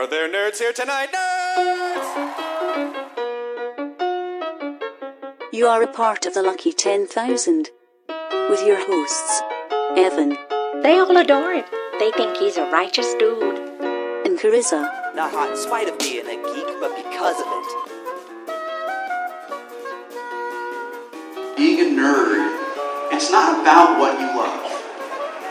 Are there nerds here tonight? Nerds! You are a part of the lucky 10,000 with your hosts, Evan They all adore him. They think he's a righteous dude. and Carissa. Not hot in spite of being a geek, but because of it. being a nerd, it's not about what you love.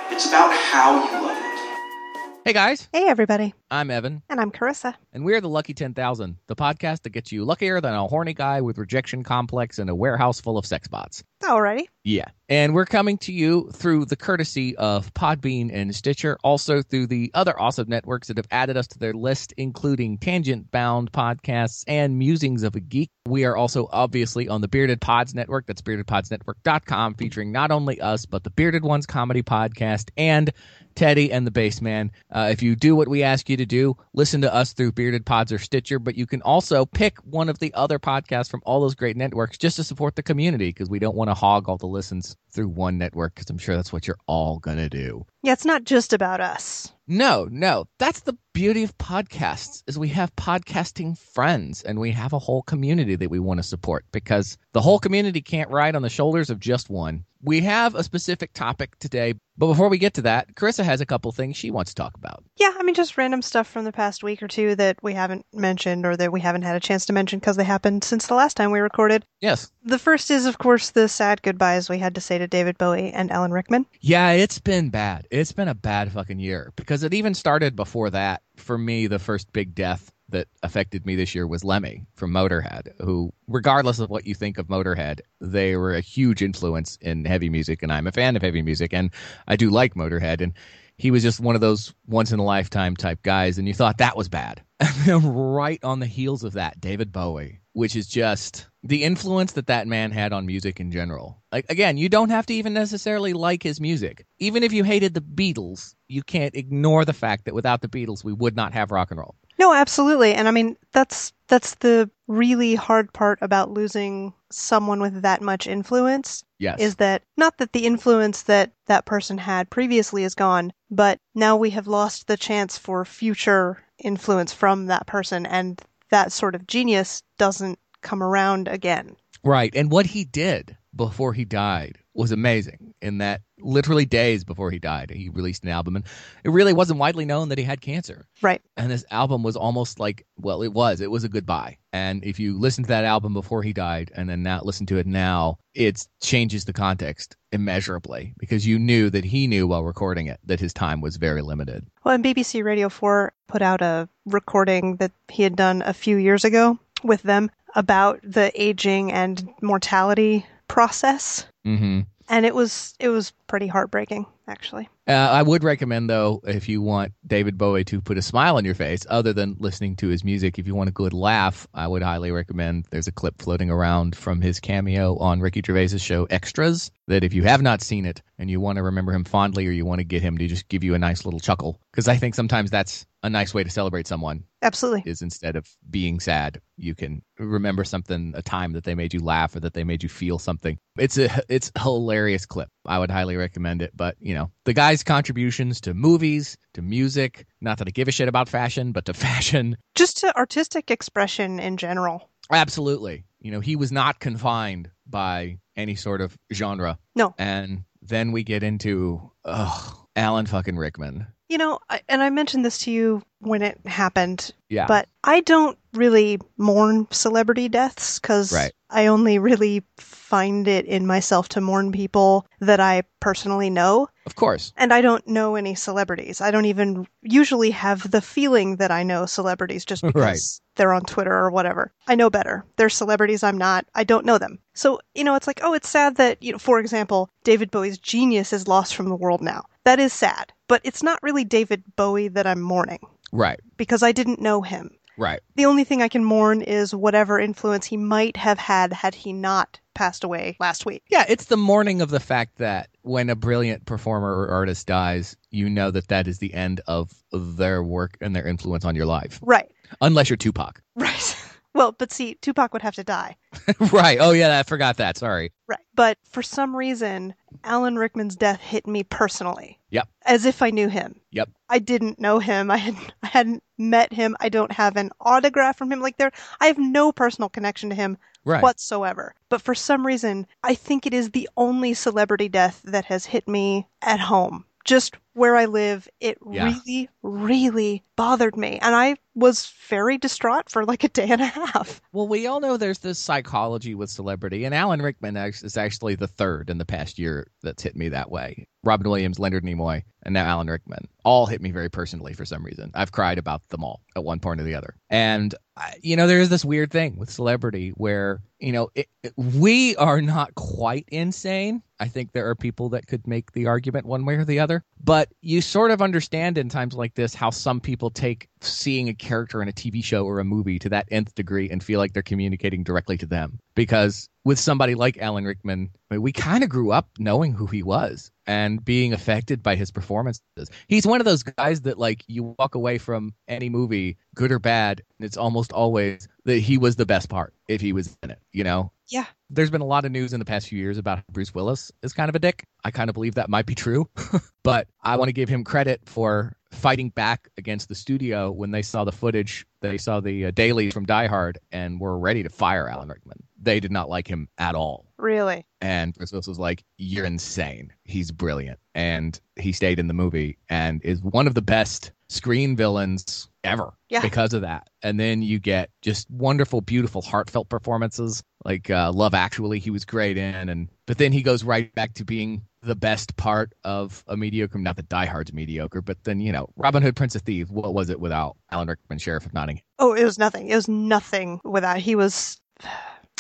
It's about how you love it. Hey guys, Hey, everybody. I'm Evan, And I'm Carissa. and we're the Lucky 10,000, the podcast that gets you luckier than a horny guy with rejection complex and a warehouse full of sex bots. Alrighty. Yeah. And we're coming to you through the courtesy of Podbean and Stitcher, also through the other awesome networks that have added us to their list, including Tangent Bound Podcasts and Musings of a Geek. We are also obviously on the Bearded Pods Network. That's beardedpodsnetwork.com, featuring not only us, but the Bearded Ones Comedy Podcast and Teddy and the Bassman. Uh, if you do what we ask you to do, listen to us through Bearded Pods or Stitcher, but you can also pick one of the other podcasts from all those great networks just to support the community because we don't want to hog all the listens through one network because I'm sure that's what you're all going to do. Yeah, it's not just about us. No, no. That's the beauty of podcasts is we have podcasting friends and we have a whole community that we want to support because the whole community can't ride on the shoulders of just one. We have a specific topic today, but before we get to that, Carissa has a couple things she wants to talk about. Yeah, I mean, just random stuff from the past week or two that we haven't mentioned or that we haven't had a chance to mention because they happened since the last time we recorded. Yes. The first is, of course, the sad goodbyes we had to say to David Bowie and Alan Rickman. Yeah, it's been bad. It's been a bad fucking year because it even started before that. For me, the first big death that affected me this year was Lemmy from Motorhead, who, regardless of what you think of Motorhead, they were a huge influence in heavy music, and I'm a fan of heavy music, and I do like Motorhead, and he was just one of those once in a lifetime type guys, and you thought that was bad. Right on the heels of that, David Bowie, which is just the influence that that man had on music in general. Like again, you don't have to even necessarily like his music. Even if you hated the Beatles, you can't ignore the fact that without the Beatles, we would not have rock and roll. No, absolutely. And I mean, that's that's the really hard part about losing someone with that much influence Yes. is that not that the influence that that person had previously is gone, but now we have lost the chance for future influence from that person, and that sort of genius doesn't come around again. Right. And what he did before he died was amazing in that literally days before he died, he released an album and it really wasn't widely known that he had cancer. Right. And this album was almost like, well, it was, it was a goodbye. And if you listen to that album before he died and then now listen to it now, it changes the context immeasurably because you knew that he knew while recording it that his time was very limited. Well, and BBC Radio 4 put out a recording that he had done a few years ago with them about the aging and mortality process. Mm-hmm. And it was it was pretty heartbreaking, actually. Uh, I would recommend, though, if you want David Bowie to put a smile on your face, other than listening to his music, if you want a good laugh, I would highly recommend. There's a clip floating around from his cameo on Ricky Gervais's show Extras. That if you have not seen it and you want to remember him fondly, or you want to get him to just give you a nice little chuckle, because I think sometimes that's a nice way to celebrate someone. Absolutely. Is instead of being sad, you can remember something, a time that they made you laugh or that they made you feel something. It's a it's a hilarious clip. I would highly recommend it. But you know, the guy's contributions to movies, to music, not that I give a shit about fashion, but to fashion, Just to artistic expression in general. absolutely. You know, he was not confined by any sort of genre. No. And then we get into ugh, Alan fucking Rickman. You know, I, and I mentioned this to you when it happened, Yeah. but I don't really mourn celebrity deaths because Right. I only really find it in myself to mourn people that I personally know. of course. And I don't know any celebrities. I don't even usually have the feeling that I know celebrities just because Right. they're on Twitter or whatever. I know better. They're celebrities. I'm not. I don't know them. So, you know, it's like, oh, it's sad that, you know, for example, David Bowie's genius is lost from the world now. That is sad. But it's not really David Bowie that I'm mourning Right. because I didn't know him. Right. The only thing I can mourn is whatever influence he might have had had he not passed away last week. Yeah, it's the mourning of the fact that when a brilliant performer or artist dies, you know that that is the end of their work and their influence on your life. Right. Unless you're Tupac. Right. Well, but see, Tupac would have to die. right. Oh yeah, I forgot that. Sorry. Right. But for some reason, Alan Rickman's death hit me personally. Yep. As if I knew him. Yep. I didn't know him. I had I hadn't met him. I don't have an autograph from him. Like there I have no personal connection to him Right. whatsoever. But for some reason, I think it is the only celebrity death that has hit me at home. Just where I live, it Yeah. really, really bothered me. And I was very distraught for like a day and a half. Well, we all know there's this psychology with celebrity, and Alan Rickman is actually the third in the past year that's hit me that way. Robin Williams, Leonard Nimoy, and now Alan Rickman all hit me very personally for some reason. I've cried about them all at one point or the other. And, I- you know, there is this weird thing with celebrity where, you know, it, it- we are not quite insane. I think there are people that could make the argument one way or the other. But you sort of understand in times like this how some people take seeing a character in a TV show or a movie to that nth degree and feel like they're communicating directly to them. Because with somebody like Alan Rickman, I mean, we kind of grew up knowing who he was and being affected by his performances. He's one of those guys that, like, you walk away from any movie, good or bad, and it's almost always that he was the best part if he was in it, you know? Yeah. There's been a lot of news in the past few years about Bruce Willis is kind of a dick. I kind of believe that might be true, but I want to give him credit for fighting back against the studio when they saw the footage. They saw the uh, dailies from Die Hard and were ready to fire Alan Rickman. They did not like him at all. Really. And Bruce Willis was like, "You're insane. He's brilliant." And he stayed in the movie and is one of the best screen villains ever Yeah. because of that. And then you get just wonderful, beautiful, heartfelt performances like uh, Love Actually. He was great in, and but then he goes right back to being the best part of a mediocre. Not that Die Hard's mediocre, but then you know, Robin Hood, Prince of Thieves. What was it without Alan Rickman, Sheriff of Nottingham? Oh, it was nothing. It was nothing without. He was,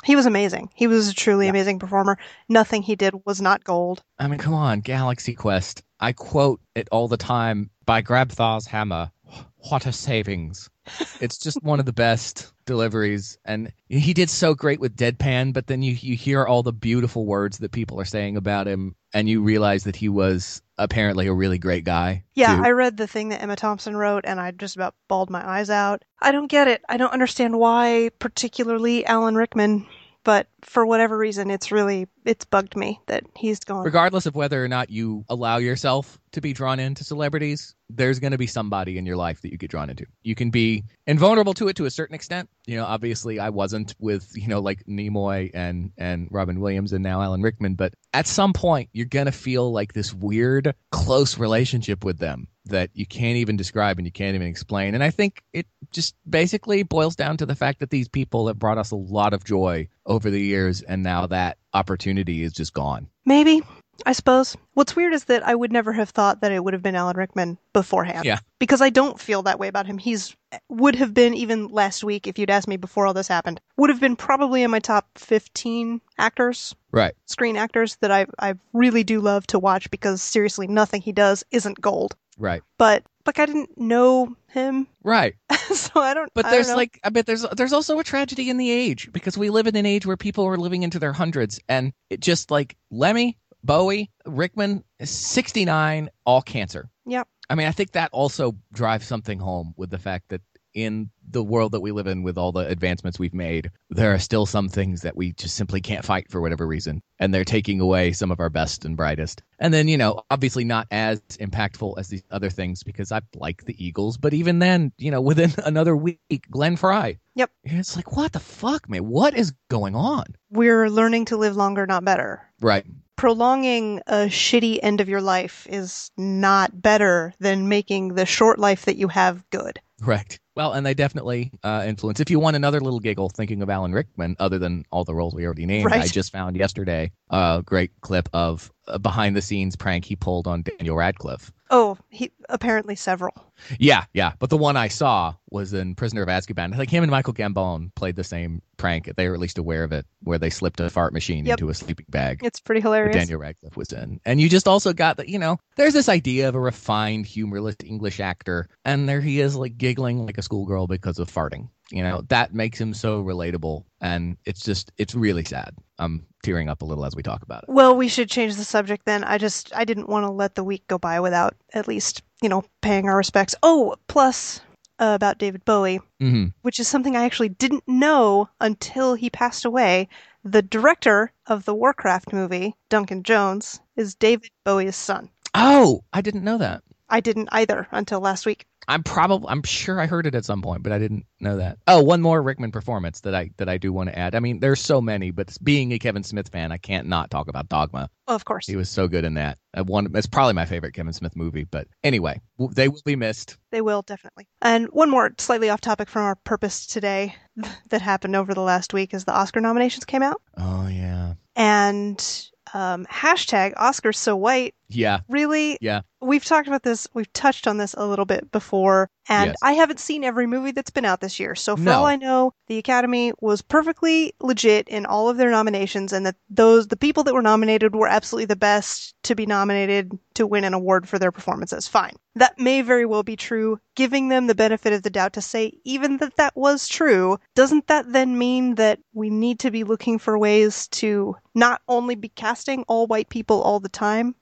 he was amazing. He was a truly Yeah. amazing performer. Nothing he did was not gold. I mean, come on, Galaxy Quest. I quote it all the time by Grabthar's hammer. What a savings. It's just one of the best deliveries. And he did so great with Deadpan, but then you, you hear all the beautiful words that people are saying about him, and you realize that he was apparently a really great guy. Yeah, too. I read the thing that Emma Thompson wrote, and I just about bawled my eyes out. I don't get it. I don't understand why, particularly Alan Rickman. But for whatever reason, it's really it's bugged me that he's gone. regardless of whether or not you allow yourself to be drawn into celebrities, there's going to be somebody in your life that you get drawn into. You can be invulnerable to it to a certain extent. You know, obviously, I wasn't with you know like Nimoy and and Robin Williams and now Alan Rickman, but at some point, you're going to feel like this weird close relationship with them that you can't even describe and you can't even explain. And I think it just basically boils down to the fact that these people have brought us a lot of joy over the years, and now that opportunity is just gone. Maybe, I suppose. What's weird is that I would never have thought that it would have been Alan Rickman beforehand. Yeah. Because I don't feel that way about him. He's would have been even last week if you'd asked me before all this happened. Would have been probably in my top 15 actors, Right. screen actors that I I really do love to watch because seriously nothing he does isn't gold. Right. But like I didn't know him, Right. so I don't But I there's don't know. like I bet there's there's also a tragedy in the age because we live in an age where people are living into their hundreds and it just like Lemmy, Bowie, Rickman, 69, all cancer. Yep. I mean, I think that also drives something home with the fact that in the world that we live in with all the advancements we've made, there are still some things that we just simply can't fight for whatever reason. And they're taking away some of our best and brightest. And then, you know, obviously not as impactful as these other things because I like the Eagles. But even then, you know, within another week, Glenn Frey. Yep. It's like, what the fuck, man? What is going on? We're learning to live longer, not better. Right. Prolonging a shitty end of your life is not better than making the short life that you have good. Correct. Well, and they definitely uh, influence. If you want another little giggle thinking of Alan Rickman, other than all the roles we already named, Right. I just found yesterday a great clip of a behind the scenes prank he pulled on Daniel Radcliffe. Oh, he apparently several. Yeah, yeah. But the one I saw was in Prisoner of Azkaban. Like him and Michael Gambon played the same prank. They were at least aware of it, where they slipped a fart machine Yep. into a sleeping bag. It's pretty hilarious. Daniel Radcliffe was in. And you just also got that, you know, there's this idea of a refined, humorless English actor, and there he is, like giggling like a schoolgirl because of farting. You know, that makes him so relatable. And it's just, it's really sad. I'm tearing up a little as we talk about it. Well, we should change the subject then. I just I didn't want to let the week go by without at least, you know, paying our respects. Oh, plus uh, about David Bowie, hmm which is something I actually didn't know until he passed away. The director of the Warcraft movie, Duncan Jones, is David Bowie's son. Oh, I didn't know that. I didn't either until last week. I'm probably I'm sure I heard it at some point, but I didn't know that. Oh, one more Rickman performance that I that I do want to add. I mean, there's so many, but being a Kevin Smith fan, I can't not talk about Dogma. Well, of course, He was so good in that. I one it's probably my favorite Kevin Smith movie, but anyway, they will be missed. they will definitely. And one more slightly off topic from our purpose today that happened over the last week is the Oscar nominations came out. Oh yeah. And um, hashtag Oscars so white. Yeah. Really? Yeah. We've talked about this. We've touched on this a little bit before, and Yes. I haven't seen every movie that's been out this year. So for No. all I know, the Academy was perfectly legit in all of their nominations, and that those the people that were nominated were absolutely the best to be nominated to win an award for their performances. Fine, that may very well be true. Giving them the benefit of the doubt to say even that that was true, doesn't that then mean that we need to be looking for ways to not only be casting all white people all the time?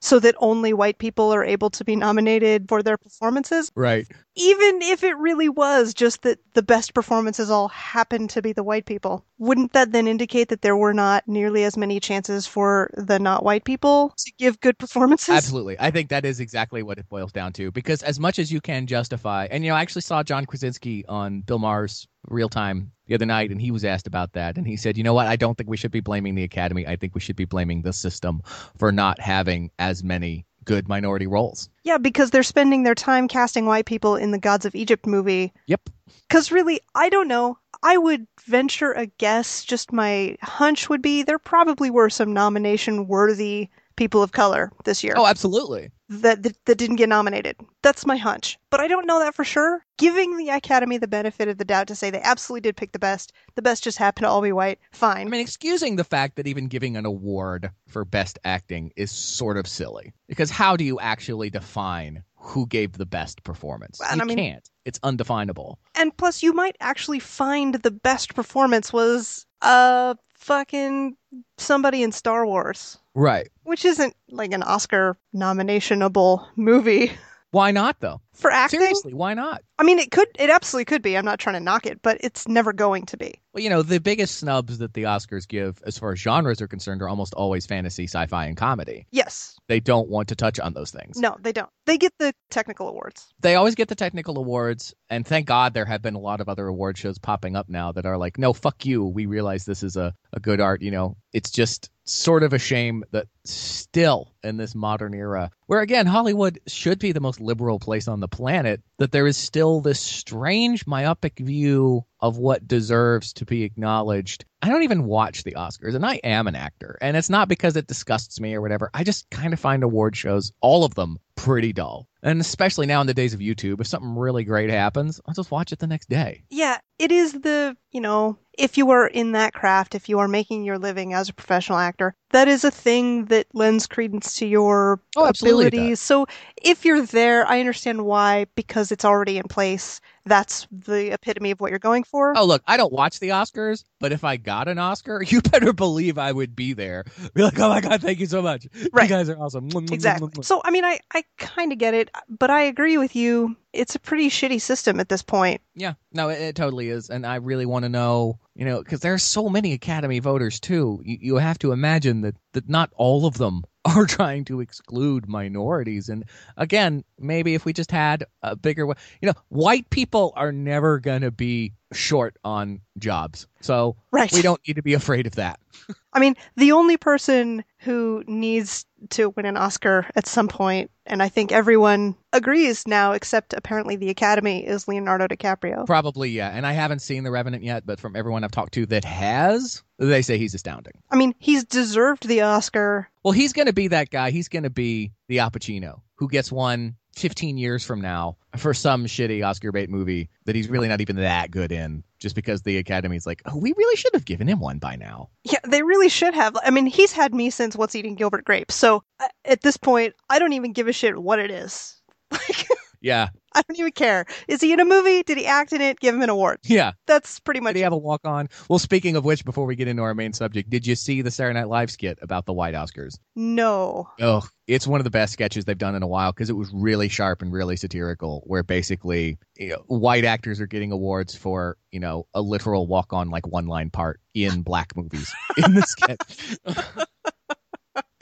So that only white people are able to be nominated for their performances, Right. Even if it really was just that the best performances all happened to be the white people. Wouldn't that then indicate that there were not nearly as many chances for the not white people to give good performances? Absolutely. I think that is exactly what it boils down to. Because as much as you can justify, and you know, I actually saw John Krasinski on Bill Maher's Real Time the other night, and he was asked about that, and he said, "You know what? I don't think we should be blaming the Academy. I think we should be blaming the system for not having as many good minority roles." Yeah, because they're spending their time casting white people in the Gods of Egypt movie. Yep. Because really, I don't know. I would venture a guess, just my hunch would be there probably were some nomination worthy people of color this year Oh, absolutely. that, that that didn't get nominated. That's my hunch. But I don't know that for sure. Giving the Academy the benefit of the doubt to say they absolutely did pick the best, the best just happened to all be white, fine. I mean, excusing the fact that even giving an award for best acting is sort of silly. Because how do you actually define who gave the best performance? And you I mean- can't. It's undefinable. And plus, you might actually find the best performance was uh fucking somebody in Star Wars, Right. which isn't like an Oscar nominationable movie Why not though? for acting. Seriously, why not? I mean, it could, it absolutely could be. I'm not trying to knock it, but it's never going to be. Well, you know, the biggest snubs that the Oscars give as far as genres are concerned are almost always fantasy, sci-fi, and comedy. Yes. They don't want to touch on those things. No, they don't. They get the technical awards. They always get the technical awards, and thank God there have been a lot of other award shows popping up now that are like, no, fuck you. We realize this is a, a good art. You know, it's just sort of a shame that still in this modern era, where again, Hollywood should be the most liberal place on the planet, that there is still this strange myopic view of what deserves to be acknowledged. I don't even watch the Oscars, and I am an actor, and it's not because it disgusts me or whatever. I just kind of find award shows, all of them, pretty dull. And especially now in the days of YouTube, if something really great happens, I'll just watch it the next day. Yeah, it is the, you know, if you are in that craft, if you are making your living as a professional actor, that is a thing that lends credence to your Oh, absolutely it does. abilities. So if you're there, I understand why, because it's already in place. That's the epitome of what you're going for. Oh, look, I don't watch the Oscars, but if I got an Oscar, you better believe I would be there. Be like, oh my God, thank you so much. Right. You guys are awesome. Exactly. So, I mean, I, I kind of get it, but I agree with you. It's a pretty shitty system at this point. Yeah, no, it, it totally is, and I really want to know, you know, because there are so many Academy voters too. You, you have to imagine that that not all of them are trying to exclude minorities, and again, maybe if we just had a bigger, you know, white people are never gonna be short on jobs, so Right. we don't need to be afraid of that. I mean, the only person who needs to win an Oscar at some point, and I think everyone agrees now, except apparently the Academy, is Leonardo DiCaprio. Probably, yeah, and I haven't seen The Revenant yet, but from everyone I've talked to that has, they say he's astounding. I mean, he's deserved the Oscar. Well, he's going to be that guy. He's going to be the Al Pacino who gets one 15 years from now for some shitty Oscar bait movie that he's really not even that good in, just because the Academy's like, oh, we really should have given him one by now. Yeah, they really should have. I mean, he's had me since What's Eating Gilbert Grape. So uh, at this point, I don't even give a shit what it is. Like, Yeah, I don't even care. Is he in a movie? Did he act in it? Give him an award. yeah. That's pretty much Did he have a walk on? Well, speaking of which, before we get into our main subject, did you see the Saturday Night Live skit about the White Oscars? no. Oh, it's one of the best sketches they've done in a while because it was really sharp and really satirical. Where basically, you know, white actors are getting awards for you know a literal walk on like one line part in black movies in the sketch.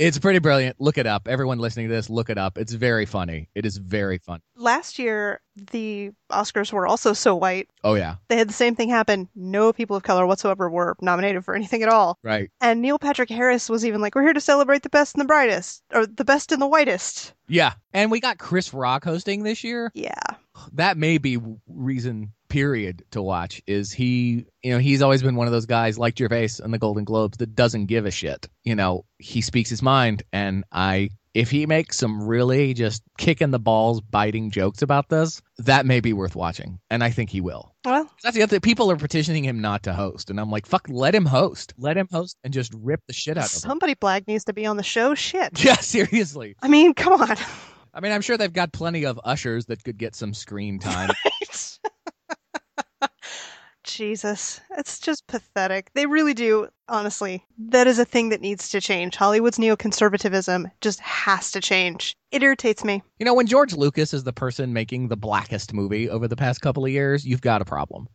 it's pretty brilliant. Look it up. Everyone listening to this, look it up. It's very funny. It is very fun. Last year, the Oscars were also so white. Oh yeah, They had the same thing happen. No people of color whatsoever were nominated for anything at all. right. And Neil Patrick Harris was even like, "We're here to celebrate the best and the brightest, or the best and the whitest." Yeah, and we got Chris Rock hosting this year. Yeah, that may be reason period to watch is he you know he's always been one of those guys like Gervais on the Golden Globes that doesn't give a shit. You know he speaks his mind and I if he makes some really just kicking the balls biting jokes about this that may be worth watching and I think he will. Well, that's the other thing. People are petitioning him not to host and I'm like fuck let him host. Let him host and just rip the shit out of him. Somebody black needs to be on the show. Shit. yeah seriously. I mean, come on. I mean I'm sure they've got plenty of ushers that could get some screen time Jesus, it's just pathetic. They really do, honestly. That is a thing that needs to change. Hollywood's neoconservatism just has to change. It irritates me. You know, when George Lucas is the person making the blackest movie over the past couple of years, you've got a problem.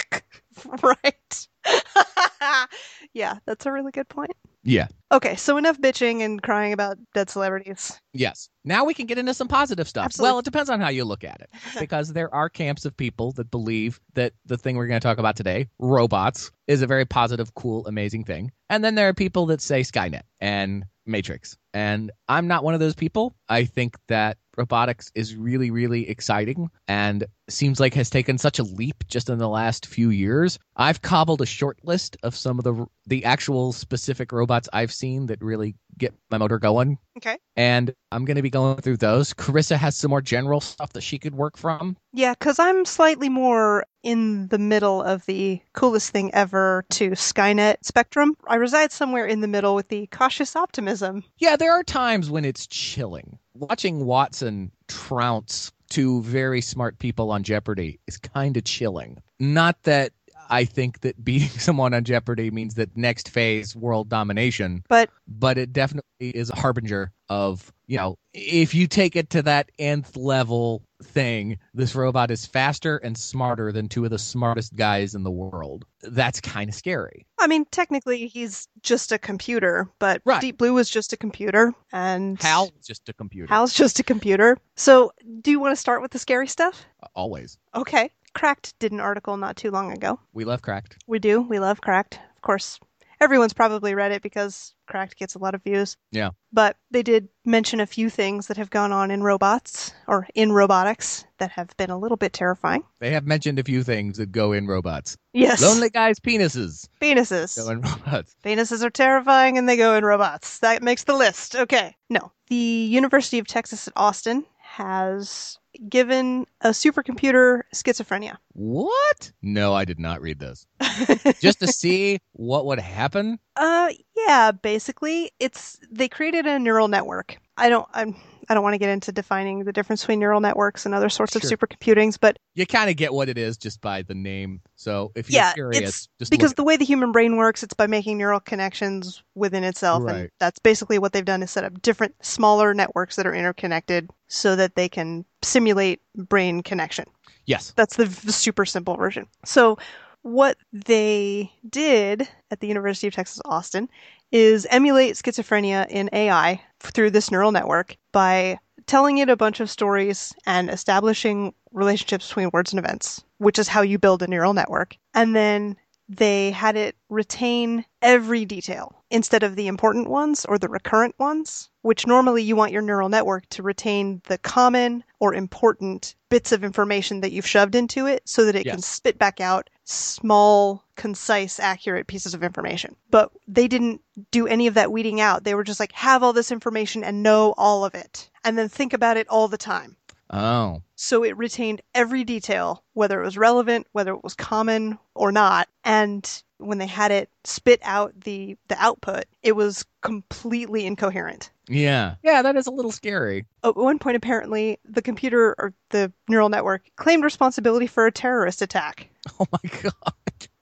right. yeah, that's a really good point. Yeah. Okay, so enough bitching and crying about dead celebrities. Yes. Now we can get into some positive stuff. Absolutely. Well, it depends on how you look at it. Because there are camps of people that believe that the thing we're going to talk about today, robots, is a very positive, cool, amazing thing. And then there are people that say Skynet and Matrix. And I'm not one of those people. I think that robotics is really, really exciting and seems like has taken such a leap just in the last few years. I've cobbled a short list of some of the the actual specific robots I've seen that really get my motor going. Okay. And I'm going to be going through those. Carissa has some more general stuff that she could work from. Yeah, because I'm slightly more in the middle of the coolest thing ever to Skynet spectrum. I reside somewhere in the middle with the cautious optimism. Yeah, there are times when it's chilling. Watching Watson trounce two very smart people on Jeopardy is kind of chilling. Not that I think that beating someone on Jeopardy means that next phase world domination, But but it definitely is a harbinger of, you know, if you take it to that nth level thing, this robot is faster and smarter than two of the smartest guys in the world. That's kind of scary. I mean, technically, he's just a computer, but Right. Deep Blue is just a computer, and Hal's just a computer. Hal's just a computer. So, do you want to start with the scary stuff? Always. Okay. Cracked did an article not too long ago. We love cracked. We do. We love Cracked. Of course, everyone's probably read it because Cracked gets a lot of views. Yeah. But they did mention a few things that have gone on in robots or in robotics that have been a little bit terrifying. They have mentioned a few things that go in robots. Yes. Lonely guys' penises Penises. go in robots. Penises are terrifying and they go in robots. That makes the list. Okay. No. The University of Texas at Austin has given a supercomputer schizophrenia. What? No, I did not read this. Just to see what would happen. Uh, yeah, basically, it's they created a neural network. I don't, I'm, I don't want to get into defining the difference between neural networks and other sorts Sure. of supercomputings, but You kind of get what it is just by the name. So if you're yeah, curious, it's just because the way the human brain works, it's by making neural connections within itself, and that's basically what they've done is set up different smaller networks that are interconnected so that they can simulate brain connection. yes, That's the super simple version. So, what they did at the University of Texas Austin is emulate schizophrenia in AI through this neural network by telling it a bunch of stories and establishing relationships between words and events, which is how you build a neural network. And then they had it retain every detail instead of the important ones or the recurrent ones, which normally you want your neural network to retain the common or important bits of information that you've shoved into it so that it can spit back out small, concise, accurate pieces of information. But they didn't do any of that weeding out. They were just like, have all this information and know all of it, and then think about it all the time. oh, So it retained every detail, whether it was relevant, whether it was common or not. And when they had it spit out the, the output, it was completely incoherent. Yeah. Yeah, that is a little scary. At one point, apparently, the computer or the neural network claimed responsibility for a terrorist attack. Oh my god.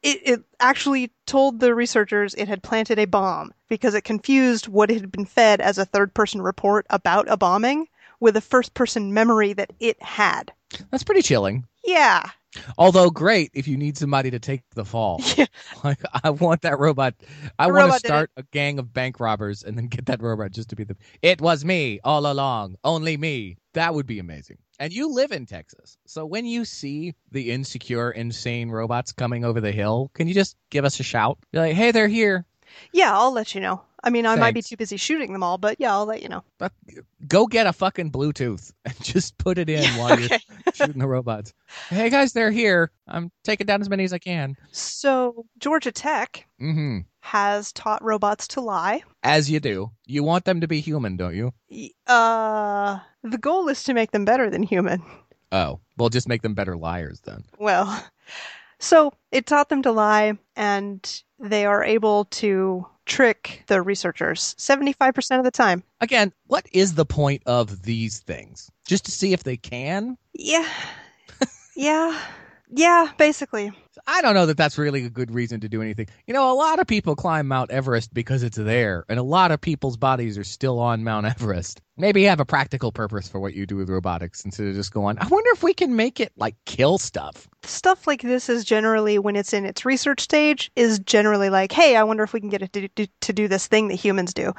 It, it actually told the researchers it had planted a bomb because it confused what it had been fed as a third person report about a bombing with a first person memory that it had. That's pretty chilling. Yeah. Although great if you need somebody to take the fall. Yeah. Like I want that robot. I The want to robot start a gang of bank robbers and then get that robot just to be the. It was me all along, only me. That would be amazing. And you live in Texas, so when you see the insecure, insane robots coming over the hill, can you just give us a shout? Be like, hey, they're here. Yeah, I'll let you know. I mean, I might be too busy shooting them all, but yeah, I'll let you know. But go get a fucking Bluetooth and just put it in while okay. you're shooting the robots. Hey guys, they're here. I'm taking down as many as I can. So, Georgia Tech hmm has taught robots to lie. As you do. You want them to be human, don't you? Uh, the goal is to make them better than human. Oh, well, just make them better liars then. Well, so it taught them to lie, and they are able to trick the researchers 75% of the time. Again, what is the point of these things? Just to see if they can? Yeah. yeah. Yeah, basically. I don't know that that's really a good reason to do anything. You know, a lot of people climb Mount Everest because it's there, and a lot of people's bodies are still on Mount Everest. Maybe have a practical purpose for what you do with robotics instead of just going, I wonder if we can make it like kill stuff. Stuff like this is generally, when it's in its research stage, is generally like, hey, I wonder if we can get it to do, to do this thing that humans do.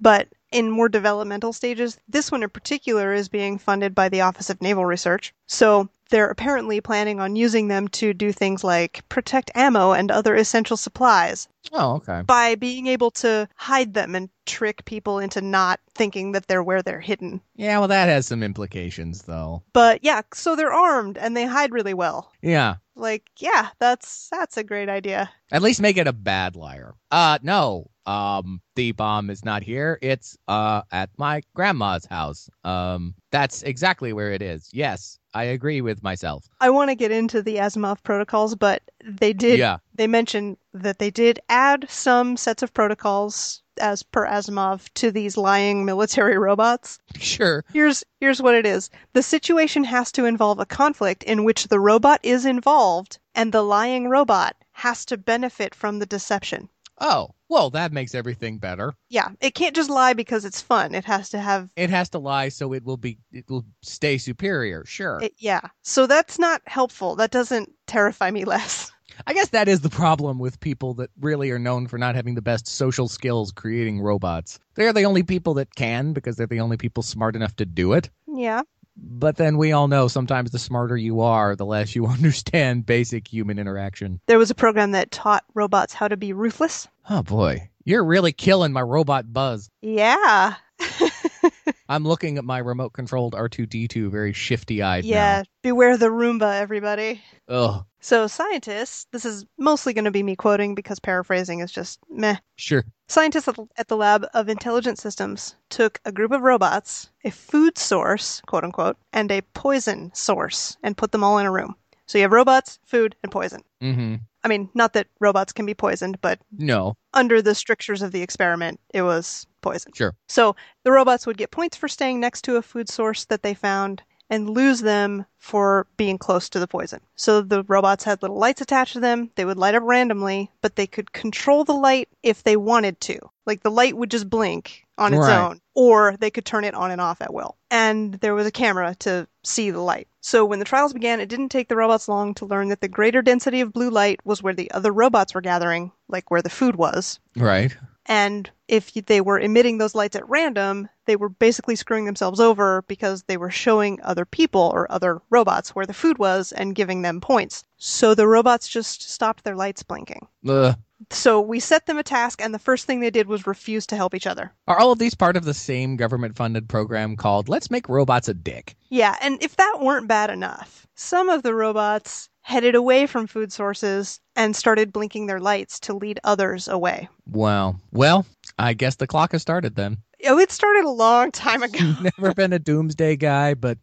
But in more developmental stages, this one in particular is being funded by the Office of Naval Research. So they're apparently planning on using them to do things like protect ammo and other essential supplies Oh, okay. by being able to hide them and trick people into not thinking that they're where they're hidden. Yeah, well, that has some implications, though. But yeah, so they're armed and they hide really well. Yeah. Like, yeah, that's that's a great idea. At least make it a bad liar. Uh, no. Um, the bomb is not here. It's uh at my grandma's house. Um, that's exactly where it is. Yes, I agree with myself. I want to get into the Asimov protocols, but they did Yeah. they mentioned that they did add some sets of protocols as per Asimov to these lying military robots. Sure. Here's here's what it is. The situation has to involve a conflict in which the robot is involved and the lying robot has to benefit from the deception. Oh, well, that makes everything better. Yeah, it can't just lie because it's fun. It has to have It has to lie so it will be it will stay superior. Sure. it, yeah. So that's not helpful. That doesn't terrify me less. I guess that is the problem with people that really are known for not having the best social skills creating robots. They're the only people that can because they're the only people smart enough to do it. Yeah. But then we all know sometimes the smarter you are, the less you understand basic human interaction. There was a program that taught robots how to be ruthless. Oh boy, you're really killing my robot buzz. Yeah. I'm looking at my remote controlled R2D2 very shifty eyed yeah. Beware the Roomba, everybody. Ugh. So, scientists, this is mostly going to be me quoting because paraphrasing is just meh. Sure. Scientists at- the Lab of Intelligent Systems took a group of robots, a food source, quote unquote, and a poison source, and put them all in a room. So you have robots, food, and poison. Mm-hmm. I mean, not that robots can be poisoned, but No. under the strictures of the experiment, it was poison. Sure. So the robots would get points for staying next to a food source that they found and lose them for being close to the poison. So the robots had little lights attached to them. They would light up randomly, but they could control the light if they wanted to. Like the light would just blink on its Right. own, or they could turn it on and off at will. And there was a camera to see the light. So when the trials began, it didn't take the robots long to learn that the greater density of blue light was where the other robots were gathering, like where the food was. Right. And if they were emitting those lights at random, they were basically screwing themselves over because they were showing other people or other robots where the food was and giving them points. So the robots just stopped their lights blinking. Ugh. So we set them a task, and the first thing they did was refuse to help each other. Are all of these part of the same government funded program called Let's Make Robots a Dick? Yeah, and if that weren't bad enough, some of the robots headed away from food sources and started blinking their lights to lead others away. Wow. Well, I guess the clock has started then. Oh, it started a long time ago. Never been a doomsday guy, but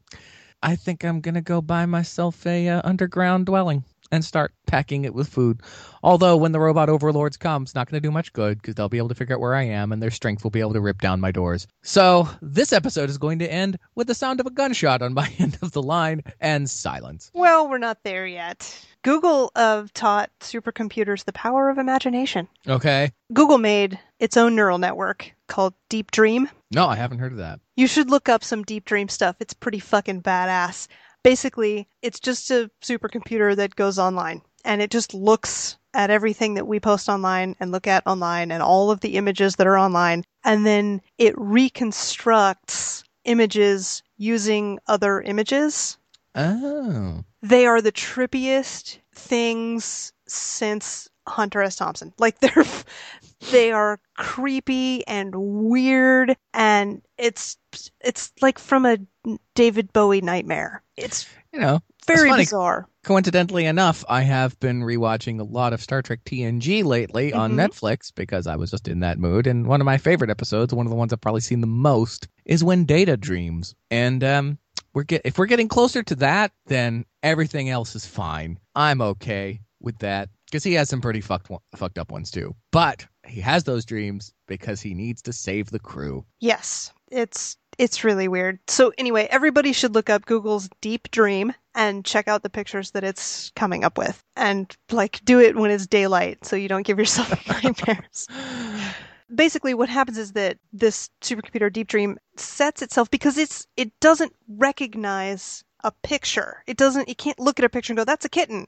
I think I'm gonna go buy myself a uh, underground dwelling. And start packing it with food. Although when the robot overlords come, it's not going to do much good because they'll be able to figure out where I am and their strength will be able to rip down my doors. So this episode is going to end with the sound of a gunshot on my end of the line and silence. Well, we're not there yet. Google uh, taught supercomputers the power of imagination. Okay. Google made its own neural network called Deep Dream. No, I haven't heard of that. You should look up some Deep Dream stuff. It's pretty fucking badass. Basically, it's just a supercomputer that goes online and it just looks at everything that we post online and look at online and all of the images that are online and then it reconstructs images using other images. Oh. They are the trippiest things since Hunter S. Thompson. Like they're they are creepy and weird and it's it's like from a David Bowie nightmare. It's You know, very bizarre. coincidentally enough, I have been rewatching a lot of Star Trek TNG lately on Mhm. Netflix because I was just in that mood. And one of my favorite episodes, one of the ones I've probably seen the most, is when Data dreams. And um, we're get if we're getting closer to that, then everything else is fine. I'm okay with that because he has some pretty fucked one, fucked up ones too. But he has those dreams because he needs to save the crew. Yes, it's it's really weird. So anyway, everybody should look up Google's Deep Dream and check out the pictures that it's coming up with, and like do it when it's daylight, so you don't give yourself nightmares. Basically, what happens is that this supercomputer Deep Dream sets itself because it's it doesn't recognize a picture. It doesn't. It can't look at a picture and go, "That's a kitten."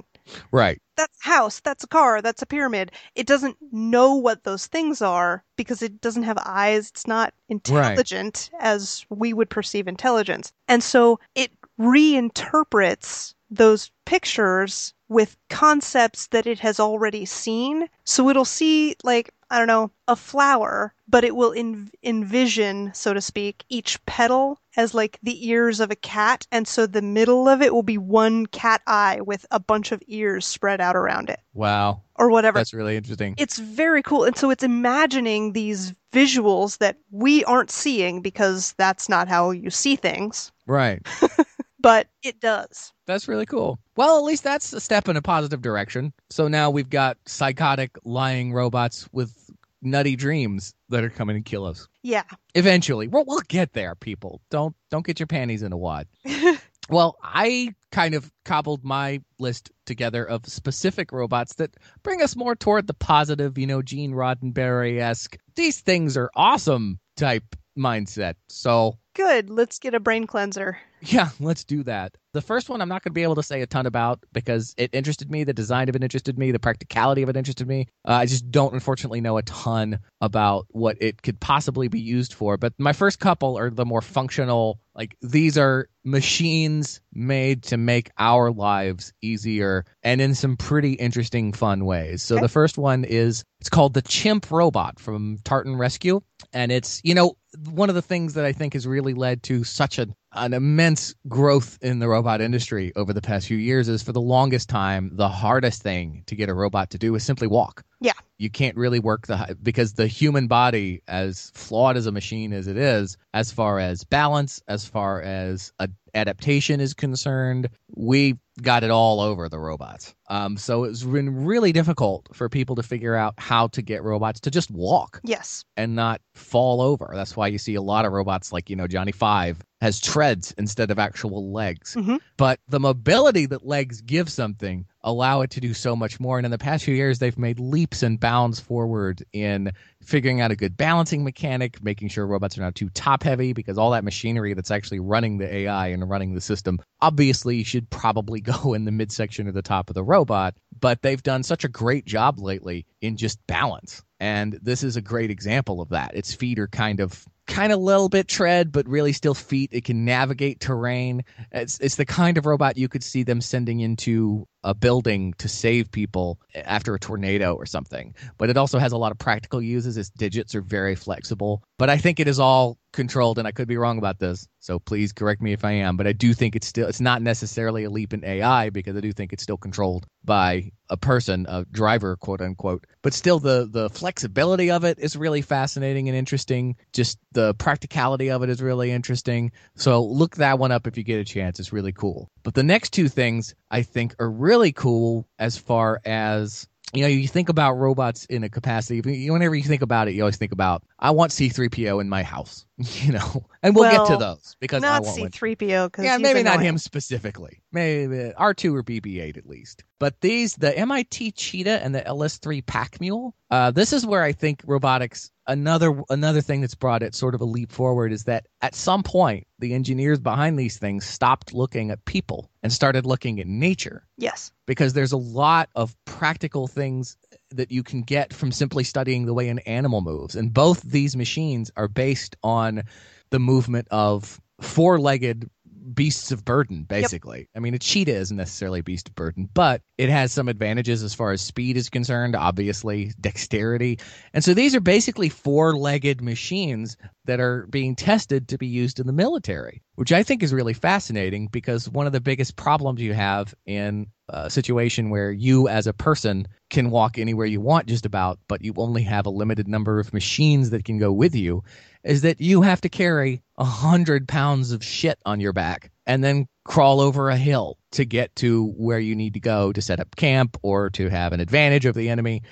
Right. that's a house, that's a car, that's a pyramid. It doesn't know what those things are because it doesn't have eyes. It's not intelligent as we would perceive intelligence. And so it reinterprets those pictures with concepts that it has already seen. So it'll see, like, I don't know, a flower, but it will en- envision, so to speak, each petal as like the ears of a cat. And so the middle of it will be one cat eye with a bunch of ears spread out around it Wow. or whatever. That's really interesting. it's very cool. And so it's imagining these visuals that we aren't seeing because that's not how you see things, right. but it does. That's really cool. Well, at least that's a step in a positive direction. So now we've got psychotic lying robots with nutty dreams that are coming to kill us. Yeah. Eventually, we'll, we'll get there, people. Don't don't get your panties in a wad. well, I kind of cobbled my list together of specific robots that bring us more toward the positive, you know, Gene Roddenberry esque. These things are awesome type mindset. So Good. Let's get a brain cleanser. Yeah, let's do that. The first one I'm not going to be able to say a ton about because it interested me. The design of it interested me. The practicality of it interested me. Uh, I just don't, unfortunately, know a ton about what it could possibly be used for. But my first couple are the more functional. Like these are machines made to make our lives easier and in some pretty interesting, fun ways. So the first one is it's called the Chimp Robot from Tartan Rescue, and it's you know one of the things that I think has really led to such a an immense growth in the robot industry over the past few years is for the longest time the hardest thing to get a robot to do is simply walk. Yeah. You can't really work the because the human body as flawed as a machine as it is as far as balance, as far as adaptation is concerned, we got it all over the robots. Um, so it's been really difficult for people to figure out how to get robots to just walk Yes. and not fall over. That's why you see a lot of robots like, you know, Johnny Five has treads instead of actual legs. Mhm. But the mobility that legs give something allow it to do so much more. And in the past few years, they've made leaps and bounds forward in figuring out a good balancing mechanic, making sure robots are not too top heavy because all that machinery that's actually running the AI and running the system obviously should probably go in the midsection or the top of the robot. But they've done such a great job lately in just balance. And this is a great example of that. Its feet are kind of kind of little bit tread, but really still feet. It can navigate terrain. It's it's the kind of robot you could see them sending into a building to save people after a tornado or something. But it also has a lot of practical uses. Its digits are very flexible. But I think it is all controlled, and I could be wrong about this. So please correct me if I am. But I do think it's still it's not necessarily a leap in AI because I do think it's still controlled by a person, a driver, quote unquote. But still, the the flexibility of it is really fascinating and interesting. Just the practicality of it is really interesting. So look that one up if you get a chance. It's really cool. But the next two things I think are really cool as far as you know, you think about robots in a capacity. Whenever you think about it, you always think about I want C-3PO in my house, you know, and we'll Well, get to those because I Not want. C3PO because Yeah, maybe not him specifically. Maybe R2 or BB-8 at least. But these, the MIT Cheetah and the LS3 Pack Mule, uh, this is where I think robotics. Another another thing that's brought it sort of a leap forward is that at some point the engineers behind these things stopped looking at people and started looking at nature Yes. because there's a lot of practical things that you can get from simply studying the way an animal moves. And both these machines are based on the movement of four legged beasts of burden, basically. I mean, a cheetah isn't necessarily a beast of burden, but it has some advantages as far as speed is concerned, obviously, dexterity. And so these are basically four legged machines that are being tested to be used in the military, which I think is really fascinating because one of the biggest problems you have in a situation where you as a person can walk anywhere you want just about, but you only have a limited number of machines that can go with you, is that you have to carry a hundred pounds of shit on your back and then crawl over a hill to get to where you need to go to set up camp or to have an advantage over the enemy.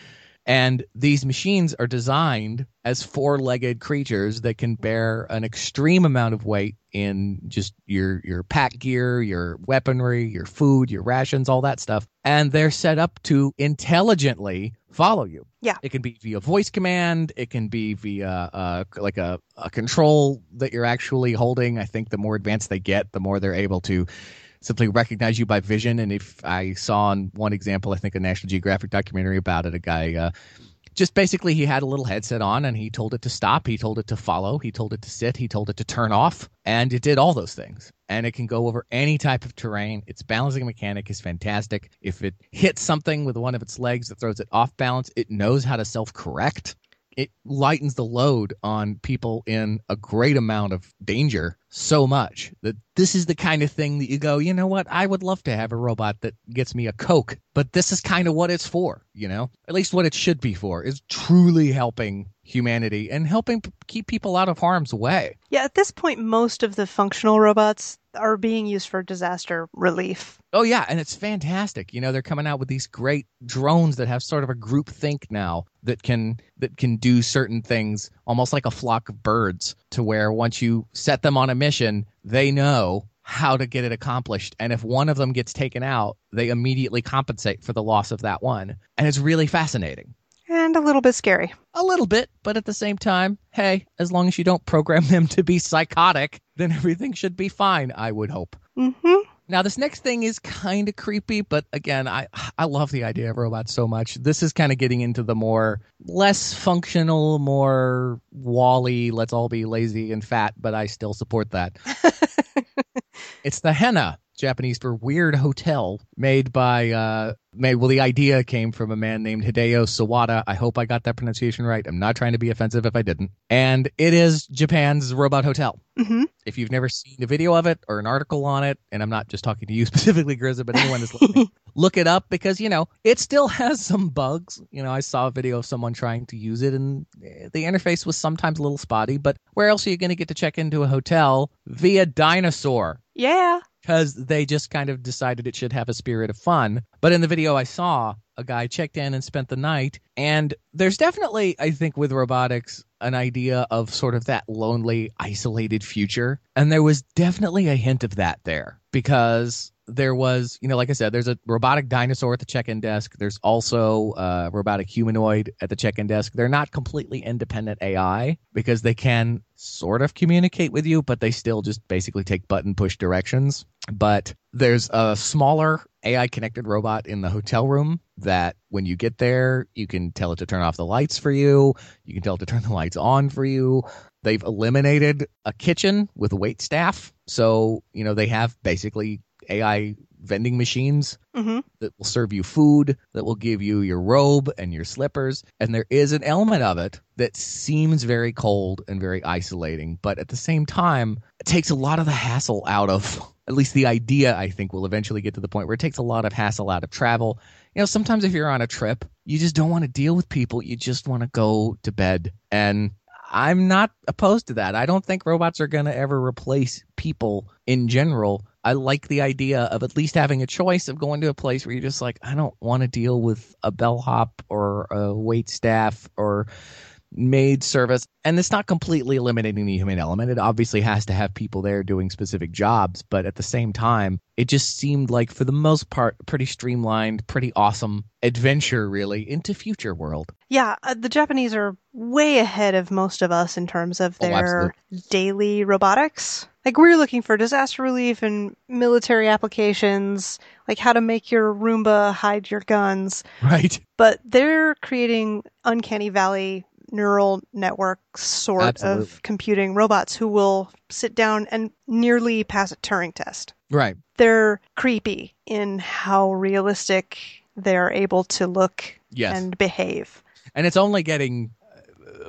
And these machines are designed as four legged creatures that can bear an extreme amount of weight in just your your pack gear, your weaponry, your food, your rations, all that stuff. And they're set up to intelligently follow you. Yeah. It can be via voice command, it can be via uh, like a, a control that you're actually holding. I think the more advanced they get, the more they're able to simply recognize you by vision. And if I saw in one example, I think a National Geographic documentary about it, a guy uh, just basically he had a little headset on and he told it to stop, he told it to follow, he told it to sit, he told it to turn off, and it did all those things. And it can go over any type of terrain. Its balancing mechanic is fantastic. If it hits something with one of its legs that throws it off balance, it knows how to self correct it lightens the load on people in a great amount of danger so much that this is the kind of thing that you go, you know what? I would love to have a robot that gets me a Coke, but this is kind of what it's for, you know? At least what it should be for is truly helping humanity and helping p- keep people out of harm's way. Yeah, at this point, most of the functional robots are being used for disaster relief. Oh yeah, and it's fantastic. You know, they're coming out with these great drones that have sort of a group think now that can that can do certain things almost like a flock of birds to where once you set them on a mission, they know how to get it accomplished. And if one of them gets taken out, they immediately compensate for the loss of that one. And it's really fascinating. And a little bit scary. A little bit, but at the same time, hey, as long as you don't program them to be psychotic, then everything should be fine, I would hope. hmm Now, this next thing is kind of creepy, but again, I I love the idea of robots so much. This is kind of getting into the more less functional, more WALL-E. Let's all be lazy and fat, but I still support that. it's the Henn na, Japanese for weird hotel, made by uh, made. Well, the idea came from a man named Hideo Sawada. I hope I got that pronunciation right. I'm not trying to be offensive if I didn't. And it is Japan's robot hotel. hmm If you've never seen a video of it or an article on it, and I'm not just talking to you specifically, Grizza, but anyone that's listening, look it up because, you know, it still has some bugs. You know, I saw a video of someone trying to use it, and eh, the interface was sometimes a little spotty, but where else are you going to get to check into a hotel via dinosaur? Yeah. because they just kind of decided it should have a spirit of fun. But in the video I saw, a guy checked in and spent the night. And there's definitely, I think, with robotics, an idea of sort of that lonely, isolated future. And there was definitely a hint of that there because there was, you know, like I said, there's a robotic dinosaur at the check in desk. There's also a robotic humanoid at the check in desk. They're not completely independent AI because they can sort of communicate with you, but they still just basically take button push directions. But there's a smaller AI connected robot in the hotel room that when you get there, you can tell it to turn off the lights for you. You can tell it to turn the lights on for you. They've eliminated a kitchen with wait staff. So, you know, they have basically AI vending machines hmm that will serve you food, that will give you your robe and your slippers. And there is an element of it that seems very cold and very isolating, but at the same time, it takes a lot of the hassle out of. At least the idea, I think, will eventually get to the point where it takes a lot of hassle out of travel. You know, sometimes if you're on a trip, you just don't want to deal with people. You just want to go to bed. And I'm not opposed to that. I don't think robots are going to ever replace people in general I like the idea of at least having a choice of going to a place where you're just like, I don't want to deal with a bellhop or a wait staff or maid service. And it's not completely eliminating the human element. It obviously has to have people there doing specific jobs, but at the same time, it just seemed like for the most part pretty streamlined, pretty awesome adventure really into future world. Yeah, uh, the Japanese are way ahead of most of us in terms of Oh, their daily robotics. Like we're looking for disaster relief and military applications, like how to make your Roomba hide your guns, Right. but they're creating uncanny valley neural network sort Absolutely. of computing robots who will sit down and nearly pass a Turing test. Right. They're creepy in how realistic they're able to look Yes. and behave. and it's only getting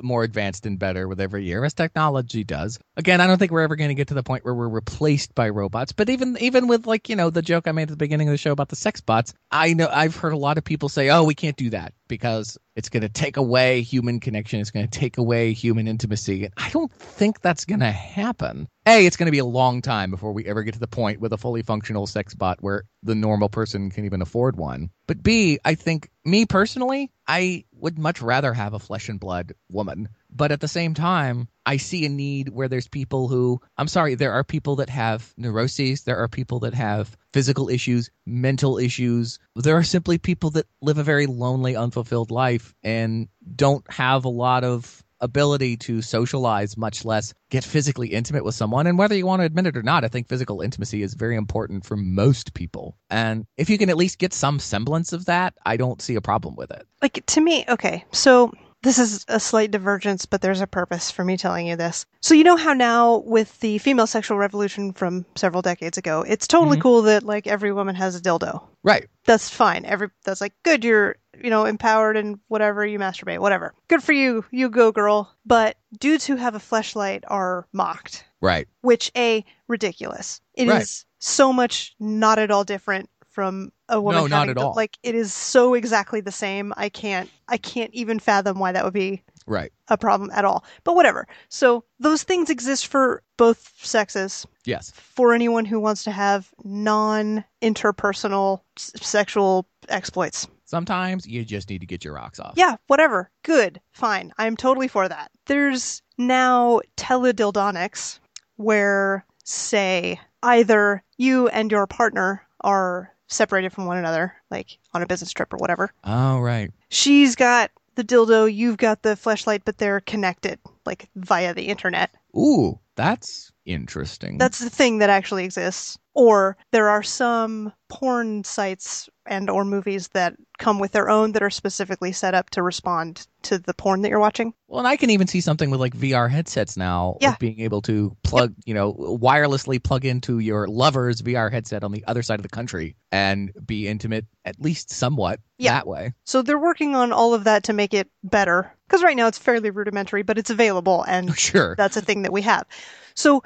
more advanced and better with every year as technology does. Again, I don't think we're ever going to get to the point where we're replaced by robots. But even even with like you know the joke I made at the beginning of the show about the sex bots, I know I've heard a lot of people say, "Oh, we can't do that because it's going to take away human connection. It's going to take away human intimacy." And I don't think that's going to happen. A, it's going to be a long time before we ever get to the point with a fully functional sex bot where the normal person can even afford one. But B, I think me personally, I would much rather have a flesh and blood woman. But at the same time, I see a need where there's people who, I'm sorry, there are people that have neuroses, there are people that have physical issues, mental issues. There are simply people that live a very lonely, unfulfilled life and don't have a lot of ability to socialize, much less get physically intimate with someone. And whether you want to admit it or not, I think physical intimacy is very important for most people. And if you can at least get some semblance of that, I don't see a problem with it. like to me okay so this is a slight divergence but there's a purpose for me telling you this so you know how now with the female sexual revolution from several decades ago it's totally Mhm. cool that like every woman has a dildo Right. that's fine every that's like good you're you know empowered and whatever you masturbate whatever good for you you go girl but dudes who have a fleshlight are mocked Right. which a ridiculous It is Right. so much not at all different from a woman No, not at all. like it is so exactly the same i can't i can't even fathom why that would be Right. a problem at all but whatever so those things exist for both sexes Yes. for anyone who wants to have non interpersonal sexual exploits Sometimes you just need to get your rocks off. yeah, whatever. Good. Fine. I'm totally for that. There's now teledildonics where, say, either you and your partner are separated from one another, like on a business trip or whatever. Oh, right. She's got the dildo, you've got the fleshlight, but they're connected, like via the internet. Ooh, that's interesting. That's the thing that actually exists. Or there are some porn sites and or movies that come with their own that are specifically set up to respond to the porn that you're watching. Well, and I can even see something with like VR headsets now, Yeah. being able to plug, you know, wirelessly plug into your lover's VR headset on the other side of the country and be intimate at least somewhat Yeah. that way. So they're working on all of that to make it better. Because right now it's fairly rudimentary, but it's available, and Sure. that's a thing that we have. So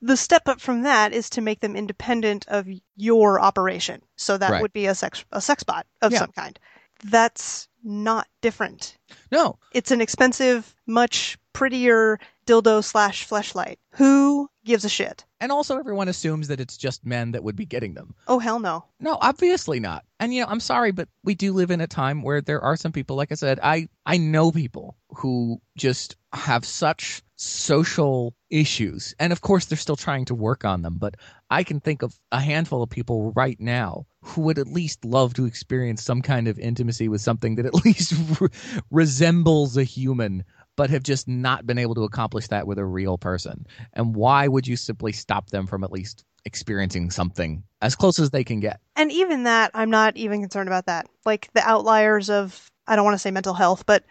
the step up from that is to make them independent of your operation. So that Right. would be a sex a sex bot of Yeah. some kind. That's not different. No. It's an expensive, much prettier dildo slash fleshlight. Who gives a shit? And also everyone assumes that it's just men that would be getting them. Oh hell no. No, obviously not. And you know, I'm sorry, but we do live in a time where there are some people, like I said, I I know people who just have such social issues. And of course they're still trying to work on them, but I can think of a handful of people right now who would at least love to experience some kind of intimacy with something that at least re- resembles a human but have just not been able to accomplish that with a real person. And why would you simply stop them from at least experiencing something as close as they can get? And even that, I'm not even concerned about that. Like the outliers of, I don't want to say mental health, but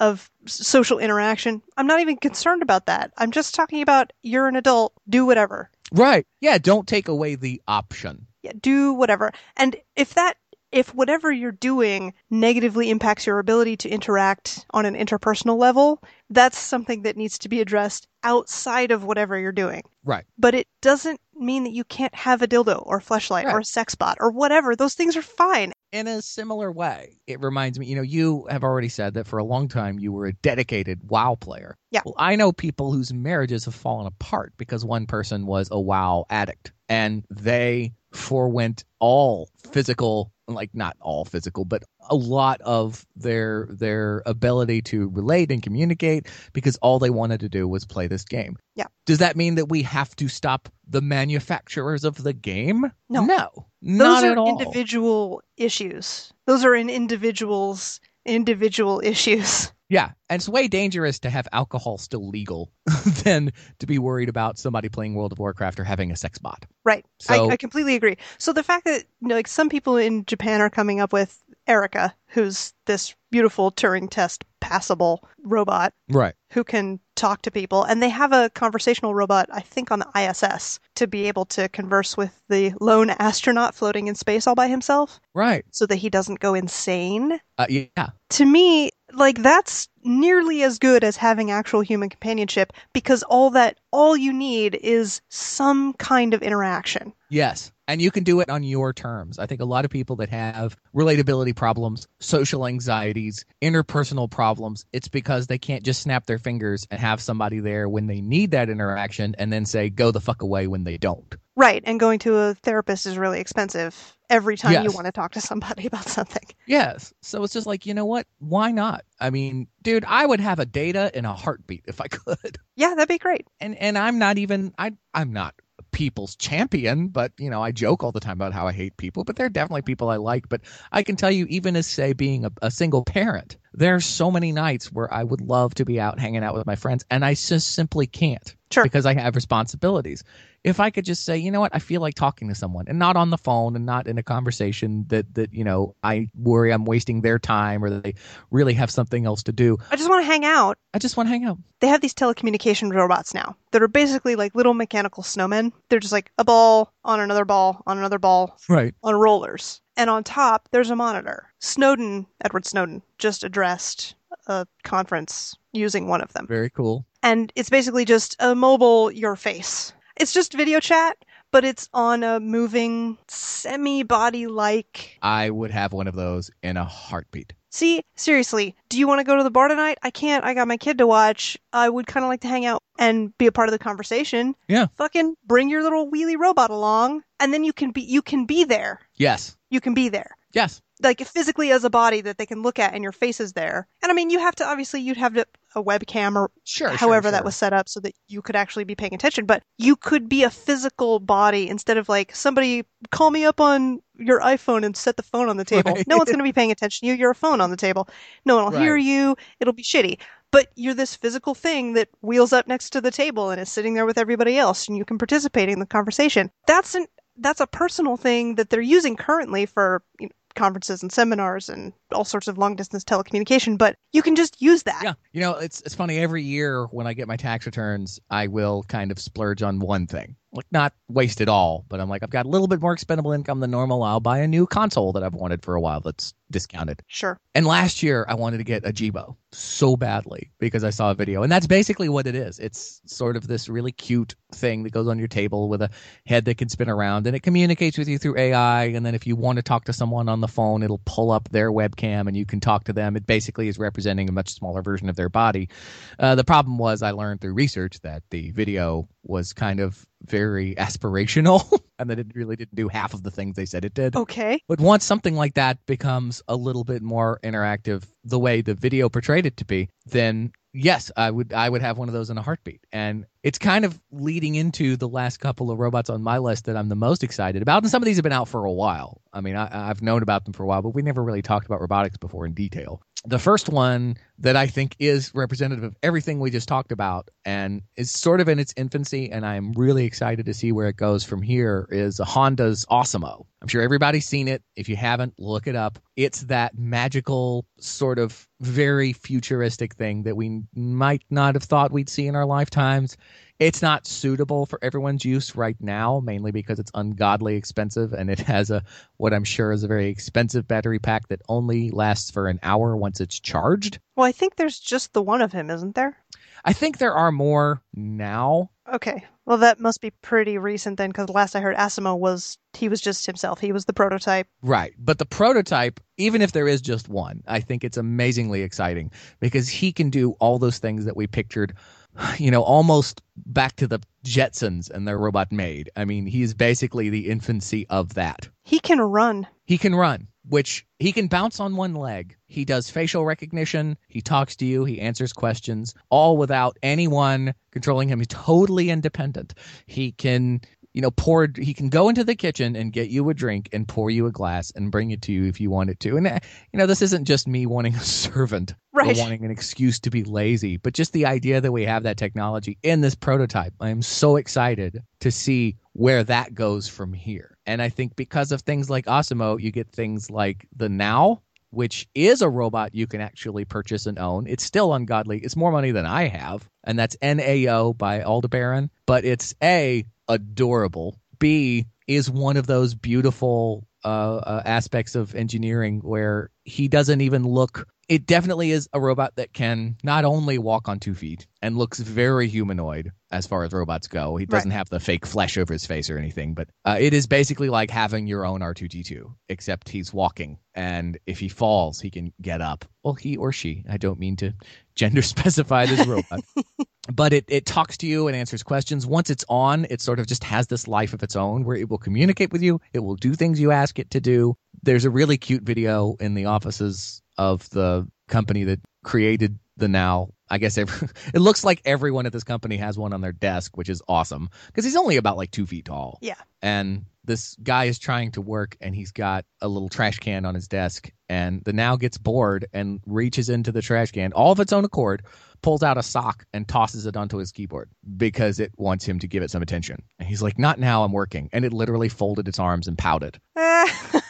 of social interaction, I'm not even concerned about that. I'm just talking about you're an adult, do whatever. Right. Yeah, don't take away the option. Yeah, do whatever. And if that, if whatever you're doing negatively impacts your ability to interact on an interpersonal level, that's something that needs to be addressed outside of whatever you're doing. Right. But it doesn't mean that you can't have a dildo or fleshlight or a sex bot or whatever. Those things are fine. In a similar way, it reminds me, you know, you have already said that for a long time you were a dedicated WoW player. Yeah. Well, I know people whose marriages have fallen apart because one person was a WoW addict and they forewent all physical like not all physical but a lot of their their ability to relate and communicate because all they wanted to do was play this game Yeah. does that mean that we have to stop the manufacturers of the game No. no Those not are at all individual issues. Those are in individuals individual issues. Yeah and it's way dangerous to have alcohol still legal than to be worried about somebody playing world of warcraft or having a sex bot Right. So- I, I completely agree. So the fact that you know, like some people in Japan are coming up with Erica, who's this beautiful Turing test passable robot right who can talk to people, and they have a conversational robot, I think, on the ISS to be able to converse with the lone astronaut floating in space all by himself, right so that he doesn't go insane. uh, yeah To me, like that's nearly as good as having actual human companionship because all that all you need is some kind of interaction. Yes. And you can do it on your terms. I think a lot of people that have relatability problems, social anxieties, interpersonal problems, it's because they can't just snap their fingers and have somebody there when they need that interaction and then say, go the fuck away when they don't. Right, and going to a therapist is really expensive every time you want to talk to somebody about something. Yes. So it's just like, you know what? Why not? I mean, dude, I would have a data in a heartbeat if I could. Yeah, that'd be great. And and I'm not even I I'm not people's champion, but you know, I joke all the time about how I hate people, but there are definitely people I like. But I can tell you, even as say being a, a single parent, there are so many nights where I would love to be out hanging out with my friends, and I just simply can't Sure. because I have responsibilities. If I could just say, you know what, I feel like talking to someone, and not on the phone, and not in a conversation that that you know I worry I'm wasting their time or that they really have something else to do. I just want to hang out. I just want to hang out. They have these telecommunication robots now that are basically like little mechanical snowmen. They're just like a ball on another ball on another ball Right. on rollers. And on top, there's a monitor. Snowden, Edward Snowden, just addressed a conference using one of them. Very cool. And it's basically just a mobile your face. It's just video chat, but it's on a moving semi body like. I would have one of those in a heartbeat. See, seriously, do you want to go to the bar tonight? I can't. I got my kid to watch. I would kind of like to hang out and be a part of the conversation. Yeah. Fucking bring your little wheelie robot along, and then you can be you can be there. Yes. You can be there. Yes. Like physically as a body that they can look at and your face is there. And I mean, you have to obviously you'd have to, a webcam or Sure. however sure, that was set up so that you could actually be paying attention. But you could be a physical body instead of like somebody call me up on your iphone and set the phone on the table. Right. no one's going to be paying attention to you. You're a phone on the table. No one will hear you. It'll be shitty. But you're this physical thing that wheels up next to the table and is sitting there with everybody else and you can participate in the conversation. That's an that's a personal thing that they're using currently for you know, conferences and seminars and all sorts of long distance telecommunication but you can just use that Yeah, you know, it's it's funny. Every year when I get my tax returns, I will kind of splurge on one thing, like not waste it all, but I'm like, I've got a little bit more expendable income than normal. I'll buy a new console that I've wanted for a while that's discounted. sure And last year I wanted to get a Jibo so badly because I saw a video, and that's basically what it is. It's sort of this really cute thing that goes on your table with a head that can spin around, and it communicates with you through AI. And then if you want to talk to someone on the phone, it'll pull up their webcam and you can talk to them. It basically is representing a much smaller version of their body. Uh, the problem was I learned through research that the video was kind of very aspirational, and that it really didn't do half of the things they said it did. okay But once something like that becomes a little bit more interactive, the way the video portrayed it to be, then yes, I would I would have one of those in a heartbeat. And it's kind of leading into the last couple of robots on my list that I'm the most excited about. And some of these have been out for a while. I mean, I, I've known about them for a while, but we never really talked about robotics before in detail. The first one that I think is representative of everything we just talked about and is sort of in its infancy, and I'm really excited to see where it goes from here, is Honda's Asimo. I'm sure everybody's seen it. If you haven't, look it up. It's that magical, sort of very futuristic thing that we might not have thought we'd see in our lifetimes. It's not suitable for everyone's use right now, mainly because it's ungodly expensive and it has a what I'm sure is a very expensive battery pack that only lasts for an hour once it's charged. Well, I think there's just the one of him, isn't there? I think there are more now. Okay. Well, that must be pretty recent then, because last I heard, Asimo was he was just himself. He was the prototype. Right. But the prototype, even if there is just one, I think it's amazingly exciting because he can do all those things that we pictured, you know, almost back to the Jetsons and their robot maid. I mean, he is basically the infancy of that. He can run. He can run, which he can bounce on one leg. He does facial recognition. He talks to you. He answers questions, all without anyone controlling him. He's totally independent. He can, you know, pour, he can go into the kitchen and get you a drink and pour you a glass and bring it to you if you want it to. And, uh, you know, this isn't just me wanting a servant Right. or wanting an excuse to be lazy, but just the idea that we have that technology in this prototype. I am so excited to see where that goes from here. And I think because of things like Asimo, you get things like the NAO, which is a robot you can actually purchase and own. It's still ungodly. It's more money than I have, and that's NAO by Aldebaran. But it's A, adorable. B, is one of those beautiful uh, uh, aspects of engineering where he doesn't even look. It definitely is a robot that can not only walk on two feet and looks very humanoid as far as robots go. He doesn't have the fake flesh over his face or anything, but uh, it is basically like having your own R2D2, except he's walking. And if he falls, he can get up. Well, he or she. I don't mean to gender specify this robot. but it, it talks to you and answers questions. Once it's on, it sort of just has this life of its own where it will communicate with you. It will do things you ask it to do. There's a really cute video in the offices of the company that created the NAO. I guess every, it looks like everyone at this company has one on their desk, which is awesome because he's only about like two feet tall. Yeah. And this guy is trying to work and he's got a little trash can on his desk and the NAO gets bored and reaches into the trash can all of its own accord pulls out a sock and tosses it onto his keyboard because it wants him to give it some attention. And he's like not now i'm working. And it literally folded its arms and pouted.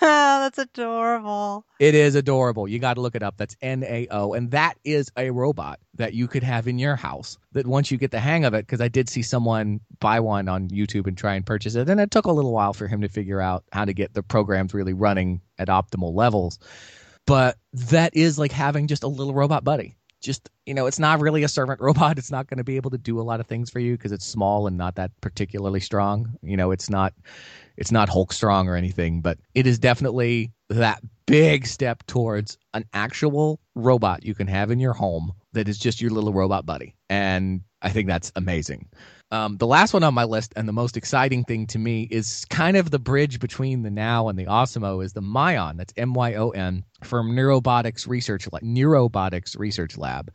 That's adorable. it is adorable. You got to look it up. That's NAO and that is a robot that you could have in your house that once you get the hang of it because i did see someone buy one on youtube and try and purchase it. And it took a little while for him to figure out how to get the programs really running at optimal levels. But that is like having just a little robot buddy. Just you know it's not really a servant robot. It's not going to be able to do a lot of things for you because it's small and not that particularly strong. You know it's not it's not hulk strong or anything but it is definitely that big step towards an actual robot you can have in your home that is just your little robot buddy. And i think that's amazing um, the last one on my list and the most exciting thing to me is kind of the bridge between the NAO and the Asimo is the Myon. That's M-Y-O-N from Neurobotics Research Lab, Neurobotics Research Lab.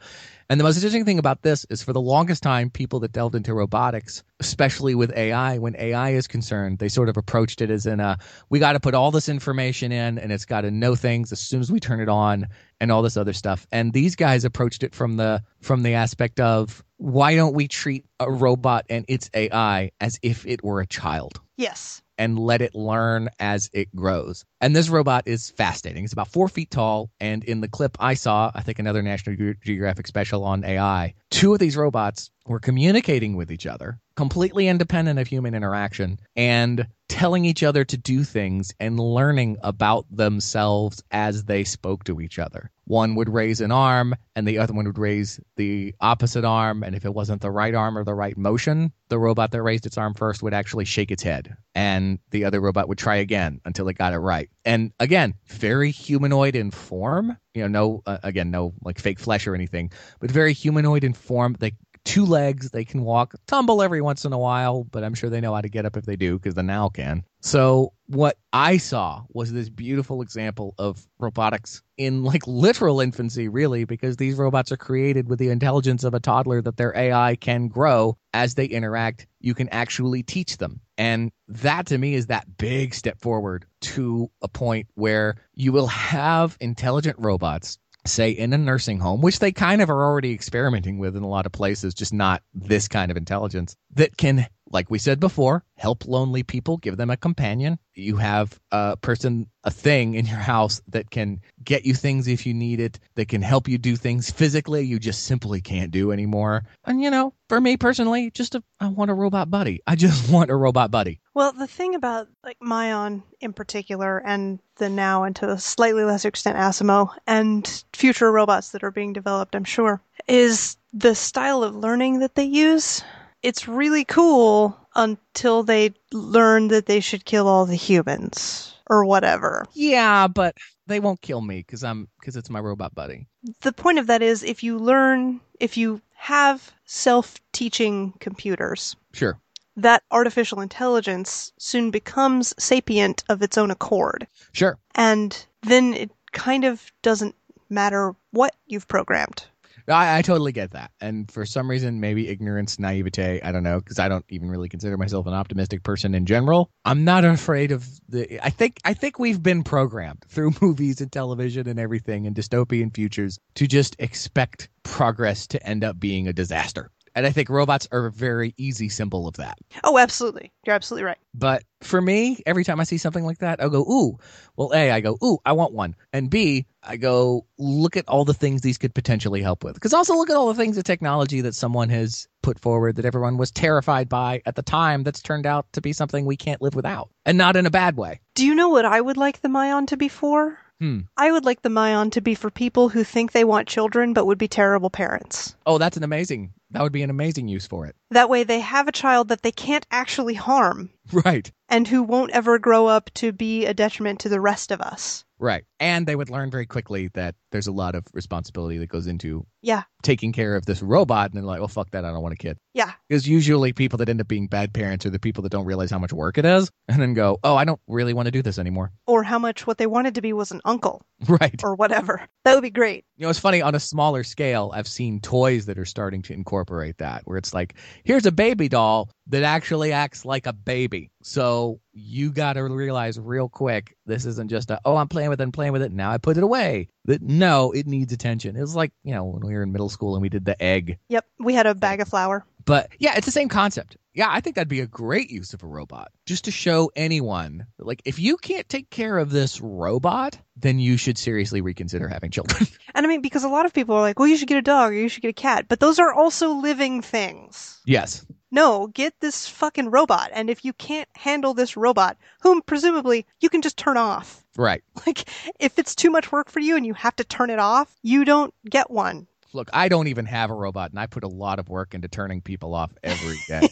And the most interesting thing about this is for the longest time, people that delved into robotics, especially with AI, when AI is concerned, they sort of approached it as in a, we got to put all this information in and it's got to know things as soon as we turn it on and all this other stuff. And these guys approached it from the, from the aspect of, why don't we treat a robot and its AI as if it were a child? Yes. and let it learn as it grows. And this robot is fascinating. It's about four feet tall. And in the clip I saw, I think another National Ge- Geographic special on AI, two of these robots were communicating with each other, completely independent of human interaction, and telling each other to do things and learning about themselves as they spoke to each other. One would raise an arm and the other one would raise the opposite arm. And if it wasn't the right arm or the right motion, the robot that raised its arm first would actually shake its head. And the other robot would try again until it got it right. And again, very humanoid in form. You know, no, uh, again, no like fake flesh or anything, but very humanoid in form. They two legs. They can walk, tumble every once in a while, but I'm sure they know how to get up if they do because the NAO can. So what I saw was this beautiful example of robotics in like literal infancy, really, because these robots are created with the intelligence of a toddler that their AI can grow as they interact. You can actually teach them. And that to me is that big step forward to a point where you will have intelligent robots say in a nursing home, which they kind of are already experimenting with in a lot of places, just not this kind of intelligence that can, like we said before, help lonely people, give them a companion. You have a person, a thing in your house that can get you things if you need it, that can help you do things physically you just simply can't do anymore. And you know, for me personally, just a, I want a robot buddy. I just want a robot buddy. Well, the thing about like Myon in particular, and the NAO and to a slightly lesser extent Asimo, and future robots that are being developed, I'm sure, is the style of learning that they use. it's really cool until they learn that they should kill all the humans or whatever. Yeah, but they won't kill me because I'm because it's my robot buddy. The point of that is if you learn, if you have self teaching computers, Sure. That artificial intelligence soon becomes sapient of its own accord. Sure. And then it kind of doesn't matter what you've programmed. I, I totally get that. And for some reason, maybe ignorance, naivete, I don't know, because I don't even really consider myself an optimistic person in general. I'm not afraid of the I think I think we've been programmed through movies and television and everything and dystopian futures to just expect progress to end up being a disaster. And I think robots are a very easy symbol of that. Oh, absolutely. You're absolutely right. But for me, every time I see something like that, I'll go, ooh. Well, A, I go, ooh, I want one. And B, I go, look at all the things these could potentially help with. Because also look at all the things of technology that someone has put forward that everyone was terrified by at the time that's turned out to be something we can't live without. And not in a bad way. Do you know what I would like the Myon to be for? Hmm. I would like the Myon to be for people who think they want children but would be terrible parents. Oh, that's an amazing, that would be an amazing use for it. That way they have a child that they can't actually harm Right. and who won't ever grow up to be a detriment to the rest of us. Right. And they would learn very quickly that there's a lot of responsibility that goes into Yeah. taking care of this robot. And they're like, well, fuck that. I don't want a kid. Yeah. Because usually people that end up being bad parents are the people that don't realize how much work it is and then go, oh, I don't really want to do this anymore. Or how much what they wanted to be was an uncle Right. or whatever. That would be great. You know, it's funny on a smaller scale, I've seen toys that are starting to incorporate that, where it's like, here's a baby doll that actually acts like a baby. So you got to realize real quick, this isn't just a, oh, I'm playing with it and playing with it. Now I put it away. That no, it needs attention. It was like, you know, when we were in middle school and we did the egg. Yep. We had a bag of flour. But yeah, it's the same concept. Yeah, I think that'd be a great use of a robot. Just to show anyone, like, if you can't take care of this robot, then you should seriously reconsider having children. And I mean, because a lot of people are like, well, you should get a dog or you should get a cat. But those are also living things. yes. No, get this fucking robot. And if you can't handle this robot, whom presumably you can just turn off. Right. Like, if it's too much work for you and you have to turn it off, you don't get one. Look, I don't even have a robot, and I put a lot of work into turning people off every day.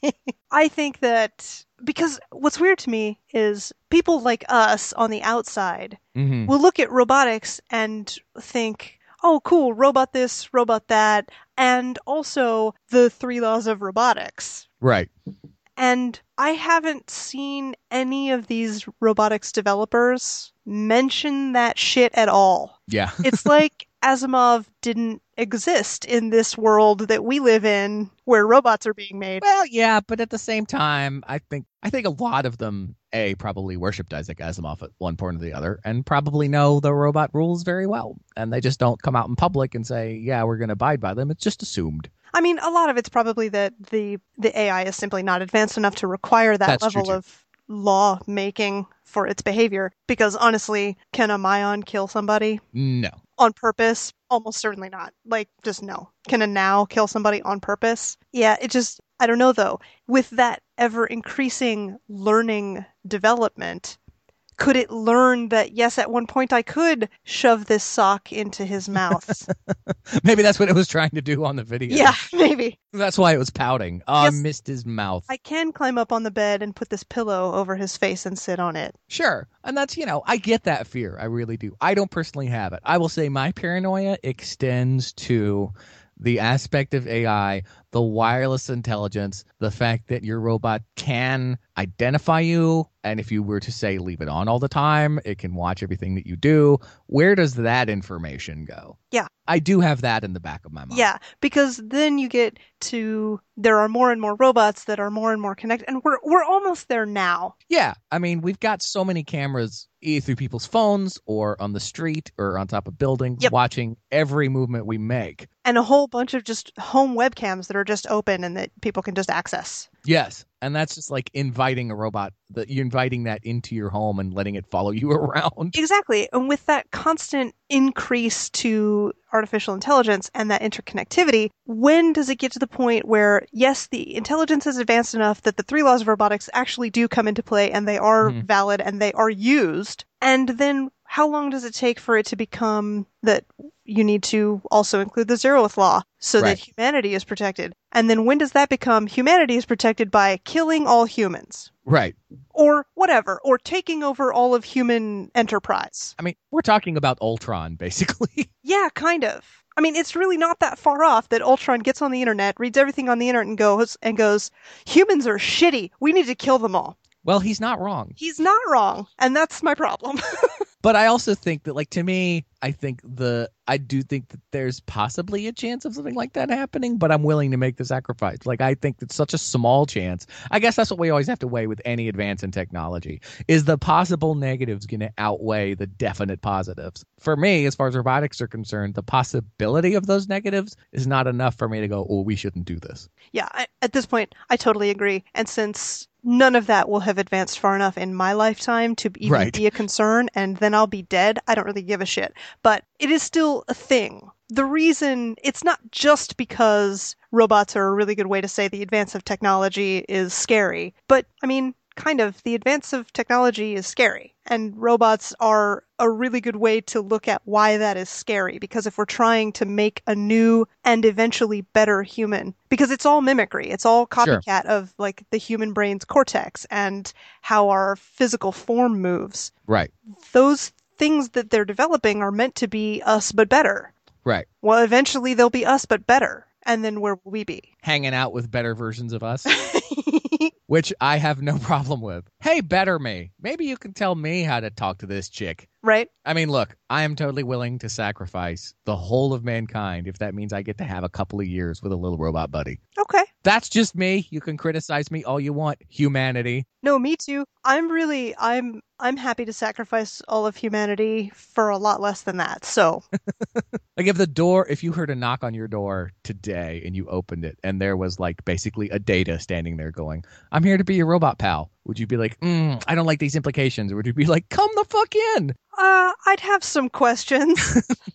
I think that because what's weird to me is people like us on the outside hmm will look at robotics and think, oh, cool, robot this, robot that, and also the three laws of robotics. Right. And I haven't seen any of these robotics developers mention that shit at all. Yeah. It's like Asimov didn't exist in this world that we live in where robots are being made. well, yeah, but at the same time, I think I think a lot of them a probably worshipped Isaac Asimov at one point or the other, and probably know the robot rules very well, and they just don't come out in public and say, "Yeah, we're going to abide by them." It's just assumed. I mean, a lot of it's probably that the the AI is simply not advanced enough to require that That's level of law making for its behavior. Because honestly, can a Myon kill somebody No. On purpose? Almost certainly not. Like, just no. Can a NAO kill somebody on purpose? Yeah, it just I don't know though. With that ever increasing learning development, could it learn that yes, at one point I could shove this sock into his mouth? Maybe that's what it was trying to do on the video. yeah, maybe. That's why it was pouting. Oh, Yes. I missed his mouth. I can climb up on the bed and put this pillow over his face and sit on it. Sure. And that's, you know, I get that fear. I really do. I don't personally have it. I will say my paranoia extends to the aspect of AI, the wireless intelligence, the fact that your robot can identify you. And if you were to say leave it on all the time, it can watch everything that you do. Where does that information go? Yeah. I do have that in the back of my mind. Yeah, because then you get to there are more and more robots that are more and more connected, and we're we're almost there now. Yeah, I mean, we've got so many cameras either through people's phones or on the street or on top of buildings Yep. watching every movement we make. And a whole bunch of just home webcams that are just open and that people can just access. Yes, and that's just like inviting a robot that you're inviting that into your home and letting it follow you around. Exactly. And with that constant increase to artificial intelligence and that interconnectivity, when does it get to the point where, yes, the intelligence is advanced enough that the three laws of robotics actually do come into play and they are Mhm. valid and they are used? And then how long does it take for it to become that you need to also include the zeroth law so Right. that humanity is protected. And then when does that become humanity is protected by killing all humans? Right. Or whatever, or taking over all of human enterprise. I mean, we're talking about Ultron, basically. Yeah, kind of. I mean, it's really not that far off that Ultron gets on the internet, reads everything on the internet, and goes and goes, "Humans are shitty. We need to kill them all." Well, he's not wrong. He's not wrong, and that's my problem. But I also think that, like, to me, I think the I do think that there's possibly a chance of something like that happening, but I'm willing to make the sacrifice. Like, I think it's such a small chance. I guess that's what we always have to weigh with any advance in technology: is the possible negatives going to outweigh the definite positives? For me, as far as robotics are concerned, the possibility of those negatives is not enough for me to go, "Oh, we shouldn't do this." yeah, I, at this point, I totally agree. And since none of that will have advanced far enough in my lifetime to even Right. be a concern, and then I'll be dead, I don't really give a shit. But it is still a thing. The reason it's not just because robots are a really good way to say the advance of technology is scary, but I mean, kind of, the advance of technology is scary. And robots are a really good way to look at why that is scary. Because if we're trying to make a new and eventually better human, because it's all mimicry, it's all Sure. copycat of like the human brain's cortex and how our physical form moves. Right. Those things that they're developing are meant to be us but better. Right. Well, eventually they'll be us but better. And then where will we be? Hanging out with better versions of us. which I have no problem with. Hey, better me. Maybe you can tell me how to talk to this chick. Right? I mean, look, I am totally willing to sacrifice the whole of mankind if that means I get to have a couple of years with a little robot buddy. Okay. That's just me. You can criticize me all you want, humanity. No, me too. I'm really I'm I'm happy to sacrifice all of humanity for a lot less than that. So, Like if the door, if you heard a knock on your door today and you opened it and there was like basically a data standing there going, I'm here to be your robot pal. Would you be like, mm, I don't like these implications? Or would you be like, come the fuck in? uh I'd have some questions,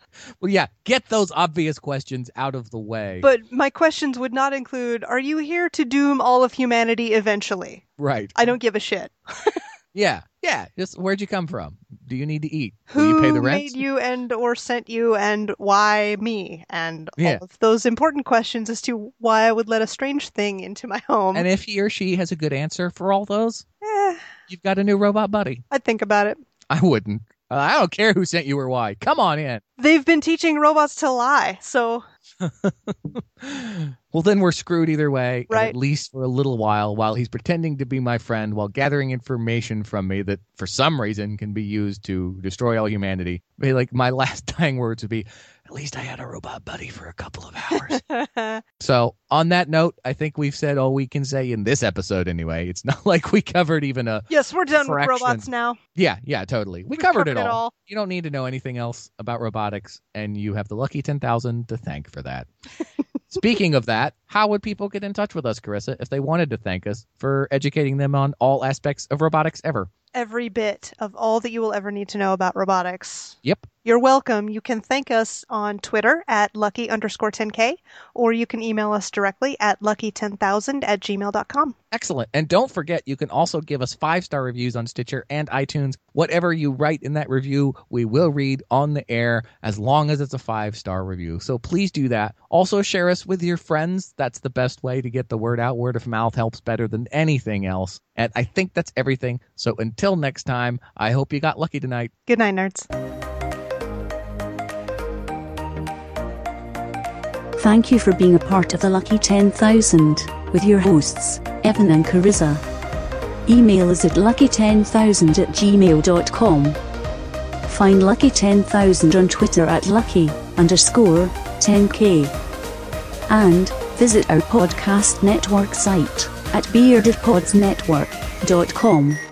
Well, yeah, get those obvious questions out of the way. but my questions would not include are you here to doom all of humanity eventually? right. I don't give a shit. Yeah, yeah. Just where'd you come from? Do you need to eat? Will Who you pay the rent? made you and or sent you and why me and Yeah. all of those important questions as to why I would let a strange thing into my home. And if he or she has a good answer for all those, eh, you've got a new robot buddy. I'd think about it. I wouldn't. Uh, I don't care who sent you or why. Come on in. They've been teaching robots to lie, so well, then we're screwed either way, Right. at least for a little while, while he's pretending to be my friend, while gathering information from me that for some reason can be used to destroy all humanity. Be like my last dying words would be, "At least I had a robot buddy for a couple of hours." so, on that note, I think we've said all we can say in this episode. Anyway, it's not like we covered even a. yes, we're done Fraction. with robots now. Yeah, yeah, totally. We covered, covered it it all. all. You don't need to know anything else about robotics, and you have the lucky 10,000 to thank for that. Speaking of that, how would people get in touch with us, Carissa, if they wanted to thank us for educating them on all aspects of robotics ever? Every bit of all that you will ever need to know about robotics. Yep. You're welcome. You can thank us on Twitter at lucky underscore 10k, or you can email us directly at lucky10000 at gmail.com. Excellent. And don't forget, you can also give us five star reviews on Stitcher and iTunes. Whatever you write in that review, we will read on the air as long as it's a five star review. So please do that. Also, share us with your friends. That's the best way to get the word out. Word of mouth helps better than anything else. And I think that's everything. So until next time, I hope you got lucky tonight. Good night, nerds. Thank you for being a part of the Lucky 10,000 with your hosts, Evan and Carissa. Email us at lucky10000 at gmail.com. Find Lucky 10,000 on Twitter at lucky underscore 10k. And visit our podcast network site at beardedpodsnetwork.com.